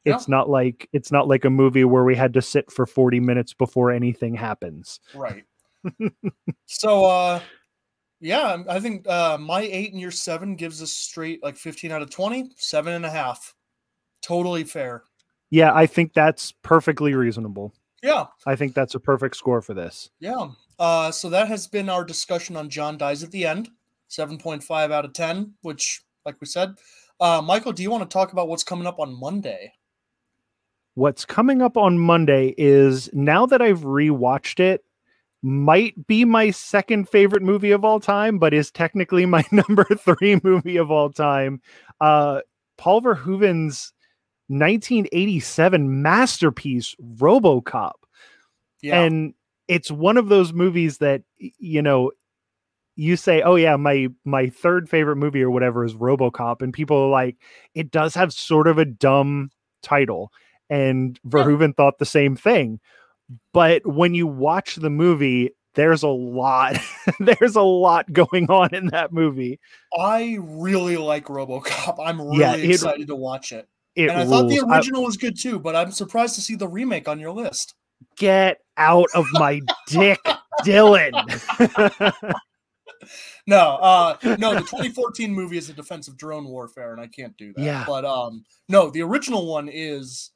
It's not like it's not like a movie where we had to sit for 40 minutes before anything happens. Right. (laughs) so uh yeah, I think uh my eight and your seven gives us straight like 15 out of 20, seven and a half. Totally fair. Yeah, I think that's perfectly reasonable. Yeah, I think that's a perfect score for this. yeah. Uh so that has been our discussion on John Dies at the End. 7.5 out of 10, which like we said. Uh Michael, do you want to talk about what's coming up on Monday? What's coming up on Monday is now that I've rewatched it, might be my second favorite movie of all time, but is technically my (laughs) number three movie of all time. Uh, Paul Verhoeven's 1987 masterpiece, RoboCop. Yeah. and it's one of those movies that you know you say oh yeah my my third favorite movie or whatever is robocop and people are like it does have sort of a dumb title and verhoeven thought the same thing but when you watch the movie there's a lot (laughs) there's a lot going on in that movie I really like RoboCop. I'm really Yeah, it- excited to watch it. it and I thought the rules. I- original was good too, but I'm surprised to see the remake on your list. get out of my dick (laughs) dylan (laughs) No, uh no, the 2014 movie is a defensive drone warfare, and I can't do that. Yeah. But um no, the original one is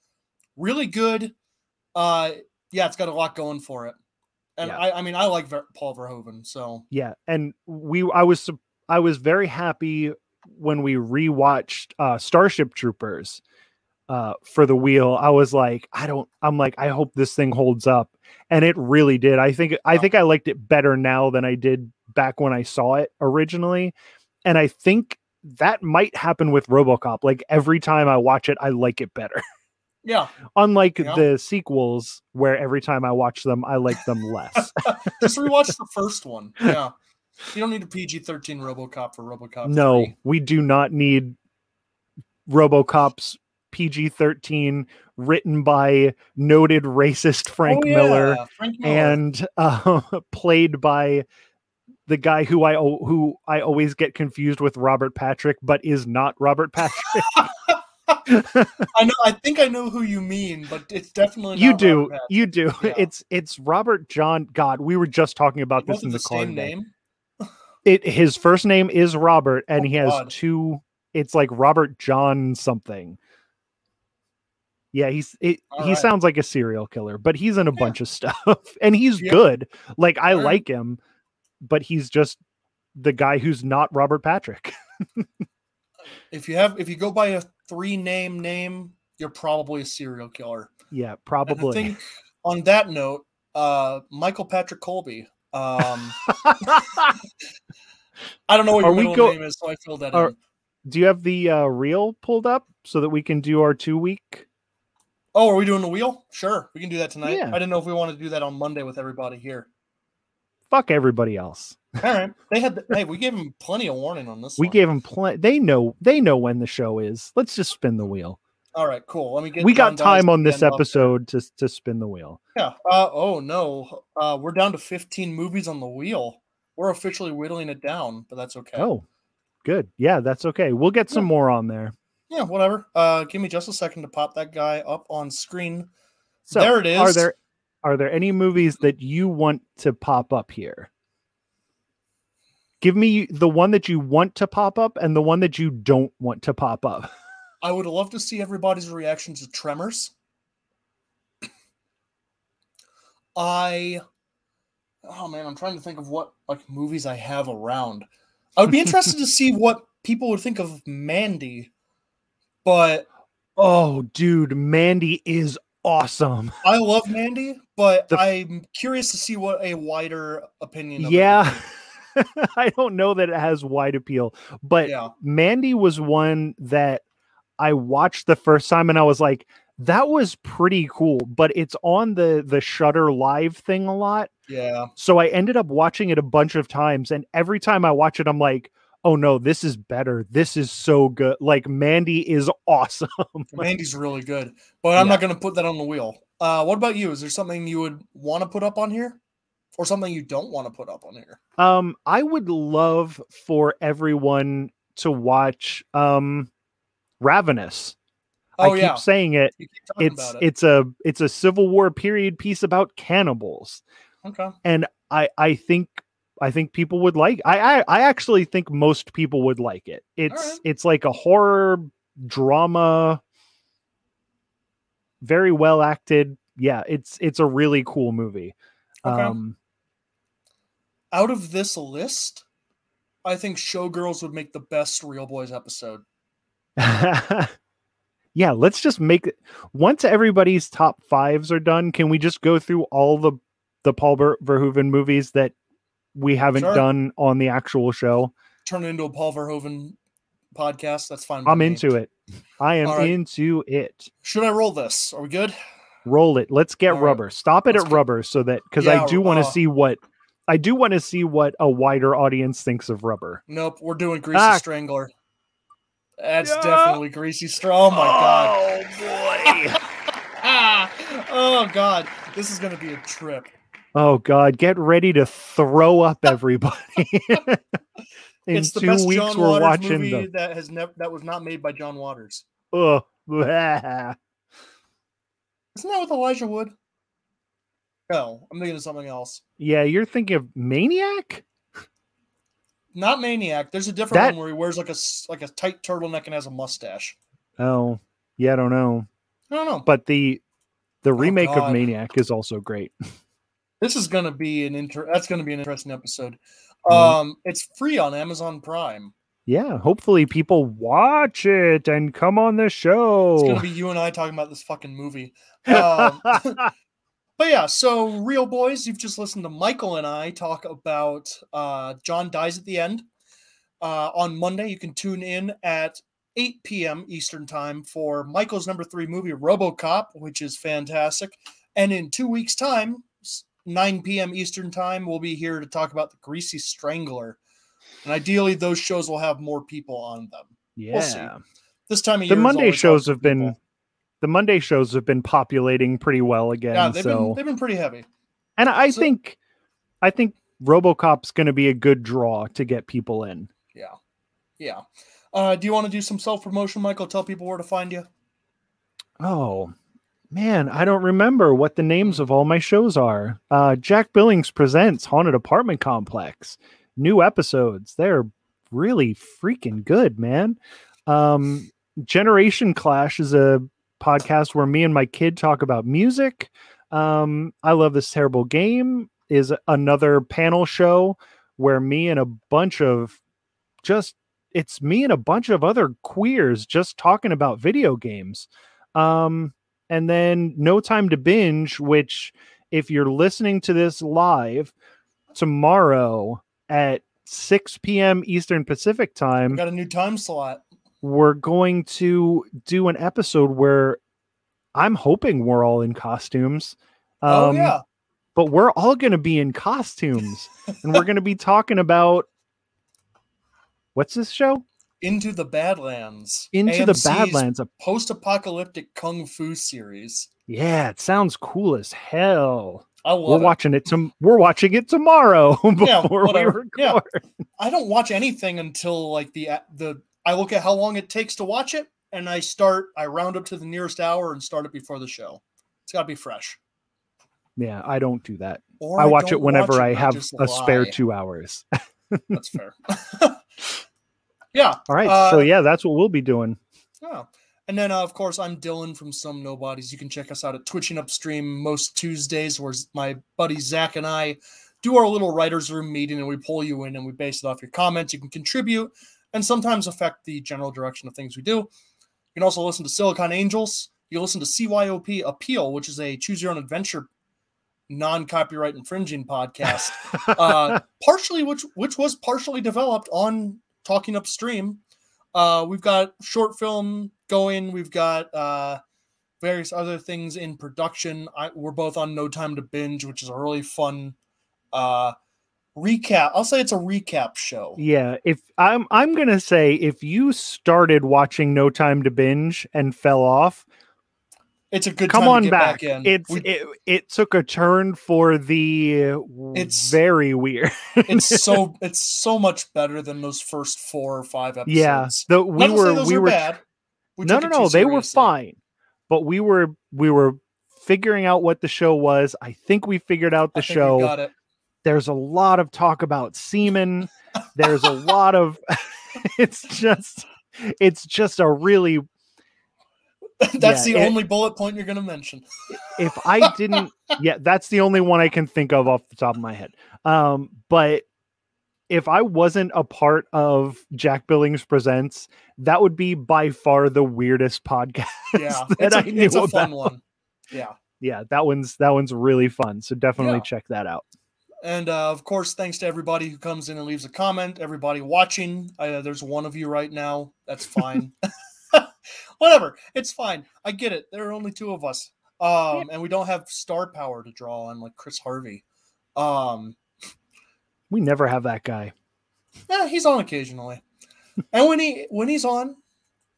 really good. Uh yeah, it's got a lot going for it. And Yeah. I I mean I like Ver- Paul Verhoeven, so. Yeah and we i was, I was very happy when we rewatched uh starship troopers uh for the wheel. I was like i don't i'm like i hope this thing holds up. And it really did. I think i think i liked it better now than i did back when i saw it originally. And i think that might happen with robocop. Like every time i watch it i like it better (laughs) yeah. unlike Yeah. the sequels where every time i watch them i like them less (laughs) Just rewatch the (laughs) first one. Yeah. You don't need a PG thirteen RoboCop for RoboCop. no, 3. we do not need RoboCop's PG thirteen written by noted racist Frank Oh, yeah, Miller Frank Miller. and uh, (laughs) played by the guy who I who I always get confused with Robert Patrick, but is not Robert Patrick. (laughs) I know. I think I know who you mean, but it's definitely you do, you do. Yeah. It's it's Robert John. God, we were just talking about this in have the car. name. It his first name is Robert, and Oh, he has God. two. It's like Robert John something. Yeah, he's it, he right. sounds like a serial killer, but he's in a Yeah. bunch of (laughs) stuff, and he's Yeah. good. Like I right. like him, but he's just the guy who's not Robert Patrick. (laughs) If you have, if you go by a three name name, you're probably a serial killer. yeah, And I probably. think on that note, uh, Michael Patrick Colby. Um, (laughs) I don't know what your middle go- name is, so I filled that are- in. Do you have the uh, reel pulled up so that we can do our two week? Oh, are we doing the wheel? Sure, we can do that tonight. Yeah. I didn't know if we wanted to do that on Monday with everybody here. Fuck everybody else. All right, they had. The, hey, we gave them plenty of warning on this. We one. gave them plenty. They know. They know when the show is. Let's just spin the wheel. All right, cool. Let me get. we got time on this episode to to spin the wheel. Yeah. Uh, oh no. Uh, we're down to 15 movies on the wheel. We're officially whittling it down, but that's okay. Oh, good. Yeah, that's okay. We'll get some Yeah. more on there. Yeah, whatever. Uh, give me just a second to pop that guy up on screen. So There it is. Are there are there any movies that you want to pop up here? Give me the one that you want to pop up and the one that you don't want to pop up. (laughs) I would love to see everybody's reaction to Tremors. I oh man, I'm trying to think of what like movies I have around. I would be (laughs) interested to see what people would think of Mandy, but Oh, dude, Mandy is awesome. (laughs) I love Mandy, but The- I'm curious to see what a wider opinion. Of Yeah. (laughs) I don't know that it has wide appeal, but yeah, Mandy was one that I watched the first time and I was like, that was pretty cool, but it's on the the Shudder live thing a lot. yeah. So I ended up watching it a bunch of times and every time I watch it I'm like, "Oh no, this is better. This is so good." Like Mandy is (laughs) awesome. (laughs) Mandy's really good, but I'm Yeah. not going to put that on the wheel. Uh, what about you? Is there something you would want to put up on here, or something you don't want to put up on here? Um I would love for everyone to watch um Ravenous. I Oh keep yeah, saying it. keep It's it. it's a it's a Civil War period piece about cannibals. okay. and I I think I think people would like I I, I actually think most people would like it. It's right. it's like a horror drama very well acted. Yeah, it's it's a really cool movie. Okay. Um Out of this list, I think Showgirls would make the best Reel Boys episode. (laughs) yeah, let's just make it once everybody's top fives are done, can we just go through all the the Paul Ver- Verhoeven movies that we haven't Sure. done on the actual show? Turn it into a Paul Verhoeven podcast. That's fine. I'm me. into it. I am right. into it. Should I roll this? Are we good? Roll it. Let's get All right. rubber. Stop it Let's at get- rubber so that because Yeah, I do want to uh, see what I do want to see what a wider audience thinks of rubber. Nope. We're doing Greasy Ah. Strangler. That's Yeah. definitely Greasy Strangler. Oh my god. Oh boy. (laughs) Ah! Oh god. This is gonna be a trip. Oh god, get ready to throw up (laughs) everybody. (laughs) In it's the two best weeks John we're Waters watching movie the that has never that was not made by John Waters. Ugh. Isn't that with Elijah Wood? No, I'm thinking of something else. Yeah, you're thinking of Maniac? Not Maniac. There's a different That- one where he wears like a like a tight turtleneck and has a mustache. Oh, yeah, I don't know. I don't know. But the the oh, remake of Oh, God. Maniac is also great. (laughs) This is gonna be an inter. That's gonna be an interesting episode. Mhm. Um, it's free on Amazon Prime. Yeah, hopefully people watch it and come on the show. It's gonna be you and I talking about this fucking movie. (laughs) Um, (laughs) but yeah, so Reel Boys, you've just listened to Michael and I talk about uh, John dies at the end. Uh, on Monday, you can tune in at 8 p.m. Eastern time for Michael's number three movie, RoboCop, which is fantastic. And in two weeks' time, 9 p.m. Eastern time, we'll be here to talk about the Greasy Strangler. And ideally, those shows will have more people on them. Yeah. We'll. This time of the year, Monday shows have been people. the Monday shows have been populating pretty well again. yeah, they've so been they've been pretty heavy. and I so- think I think RoboCop's going to be a good draw to get people in. Yeah, yeah. Uh, do you want to do some self promotion, Michael? Tell people where to find you. Oh man, I don't remember what the names of all my shows are. Uh, Jack Billings presents Haunted Apartment Complex. New episodes. They're really freaking good, man. Um, Generation Clash is a podcast where me and my kid talk about music. Um, I love this terrible game is another panel show where me and a bunch of just it's me and a bunch of other queers just talking about video games. Um, and then No Time to Binge, which if you're listening to this live tomorrow at 6 p.m. Eastern Pacific We time, got a new time slot. we're going to do an episode where I'm hoping we're all in costumes. oh Um, yeah, But we're all going to be in costumes and we're going to be talking about what's this show? Into the Badlands. Into the Badlands. A- Post-apocalyptic kung fu series. Yeah, it sounds cool as hell. I love we're it. watching it. To- we're watching it tomorrow (laughs) before Yeah, we record. Yeah. I don't watch anything until like the the I look at how long it takes to watch it and I start I round up to the nearest hour and start it before the show. It's got to be fresh. Yeah, I don't do that. Or I watch it whenever watch I have a spare two hours. (laughs) That's fair. (laughs) yeah. All right, Uh, so yeah, that's what we'll be doing. Oh. And then, uh, of course, I'm Dylan from Some Nobodies. You can check us out at Twitching Upstream most Tuesdays, where my buddy Zach and I do our little writers' room meeting, and we pull you in and we base it off your comments. You can contribute and sometimes affect the general direction of things we do. You can also listen to Silicon Angels. You listen to CYOP Appeal, which is a choose your own adventure non-copyright infringing podcast (laughs) uh, partially which which was partially developed on talking upstream. Uh, we've got short film going. We've got uh, various other things in production. I, we're both on no time to binge which is a really fun uh, recap. I'll say it's a recap show. Yeah, if I'm I'm gonna say if you started watching No Time to Binge and fell off, it's a good come time to on get back. in It's We- it, it took a turn for the It's- very weird. it's so (laughs) it's so much better than those first four or five episodes yeah, the we were we were bad. We no no no they were fine, but we were we were figuring out what the show was. I think we figured out the I think we show. got it there's a lot of talk about semen there's a lot of (laughs) (laughs) it's just it's just a really (laughs) that's Yeah, the it- only bullet point you're going to mention. If i (laughs) didn't yeah that's the only one i can think of off the top of my head. Um but if i wasn't a part of jack billings presents that would be by far the weirdest podcast yeah (laughs) that it's a, i knew it's a fun one. Yeah. Yeah that one's that one's really fun so definitely Yeah. check that out. And uh, of course thanks to everybody who comes in and leaves a comment everybody watching. Uh, there's one of you right now. That's fine (laughs) whatever it's fine i get it there are only two of us um and we don't have star power to draw on like chris harvey um we never have that guy yeah, he's on occasionally (laughs) and when he when he's on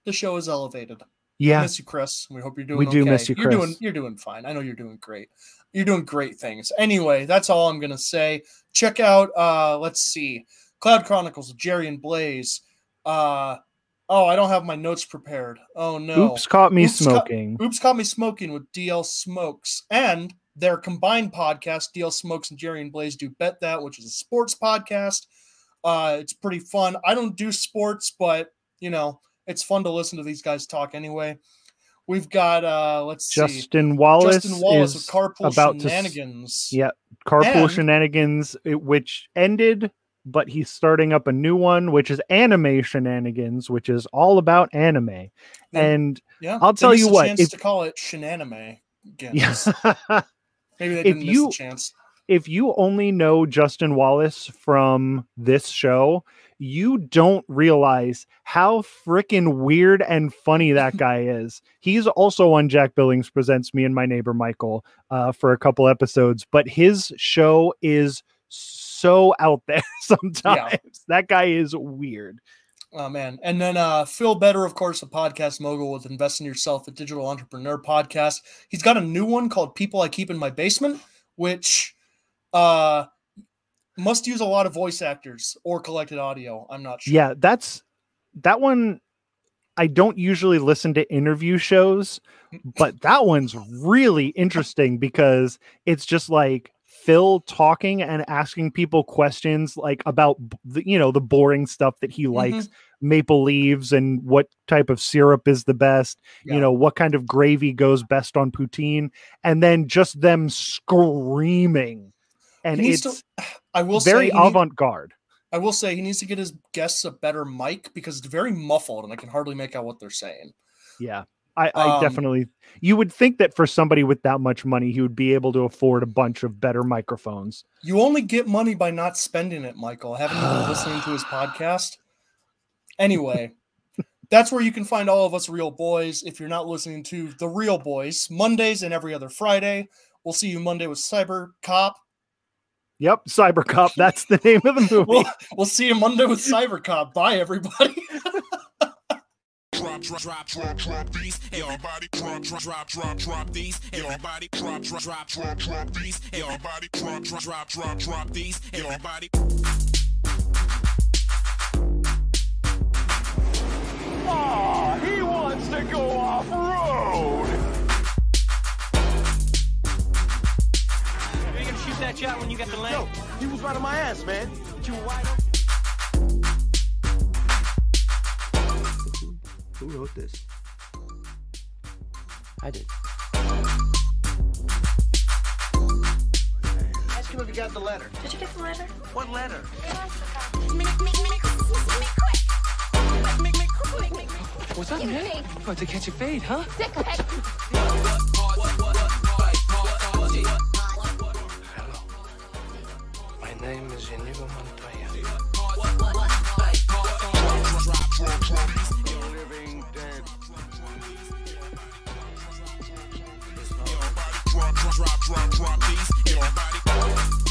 the show is elevated yeah miss you, Chris. We hope you're doing. We do okay. miss you, You're doing. Chris. You're doing fine. I know you're doing great. You're doing great things. Anyway, that's all I'm gonna say. Check out. uh Let's see, Cloud Chronicles, Jerry and Blaze. Uh oh, I don't have my notes prepared. Oh no. oops caught me Oops, ca- smoking Oops, caught me smoking with DL Smokes and their combined podcast. DL Smokes and Jerry and Blaze do bet that, which is a sports podcast. Uh, it's pretty fun. I don't do sports, but you know, it's fun to listen to these guys talk anyway. We've got uh let's see. justin wallace, Justin Wallace is with Carpool about to Shenanigans. Yeah, Carpool And- Shenanigans, which ended, but he's starting up a new one, which is Anime Shenanigans, which is all about anime. And yeah. I'll tell you a what, chance if- to call it Shenanime. Again. yeah, (laughs) Maybe they if didn't miss you- the chance. if you only know Justin Wallace from this show, you don't realize how freaking weird and funny that (laughs) guy is. He's also on Jack Billings Presents Me and My Neighbor Michael uh, for a couple episodes, but his show is so out there (laughs) sometimes. Yeah. That guy is weird. Oh man. And then uh Phil Better, of course, a podcast mogul with Invest in Yourself, a digital entrepreneur podcast. He's got a new one called People I Keep in My Basement, which uh must use a lot of voice actors or collected audio. I'm not sure. Yeah, that's that one. I don't usually listen to interview shows, but that one's really interesting because it's just like Phil talking and asking people questions like about the, you know the boring stuff that he mm-hmm. likes, maple leaves and what type of syrup is the best, Yeah. you know what kind of gravy goes best on poutine, and then just them screaming, and He needs it's to- I will very need- avant-garde. I will say he needs to get his guests a better mic because it's very muffled and I can hardly make out what they're saying. Yeah. I, I Um, definitely you would think that for somebody with that much money he would be able to afford a bunch of better microphones. You only get money by not spending it, Michael. Haven't you been (sighs) listening to his podcast? Anyway, that's where you can find all of us Reel Boys. If you're not listening to the Reel Boys, Mondays and every other Friday. We'll see you Monday with Cyber Cop. Yep, Cyber Cop. that's the name of the (laughs) movie. We'll, we'll see you Monday with Cyber Cop. Bye, everybody. (laughs) Drop, drop, drop, drop, drop these. Everybody drop, drop, drop, drop, drop these. Everybody drop, drop, drop, drop, drop these. Everybody drop, drop, drop, drop, drop these. Everybody. Ah, he wants to go off road. You gonna shoot that shot when you get the land? He was right on my ass, man. You wide Who wrote this? I did. Ask him if he got the letter. Did you get the letter? What letter? What's up, man? About to catch a fade, huh? Hello. My name is Inigo Montoya. Drop, drop, drop, drop, drop these. Everybody.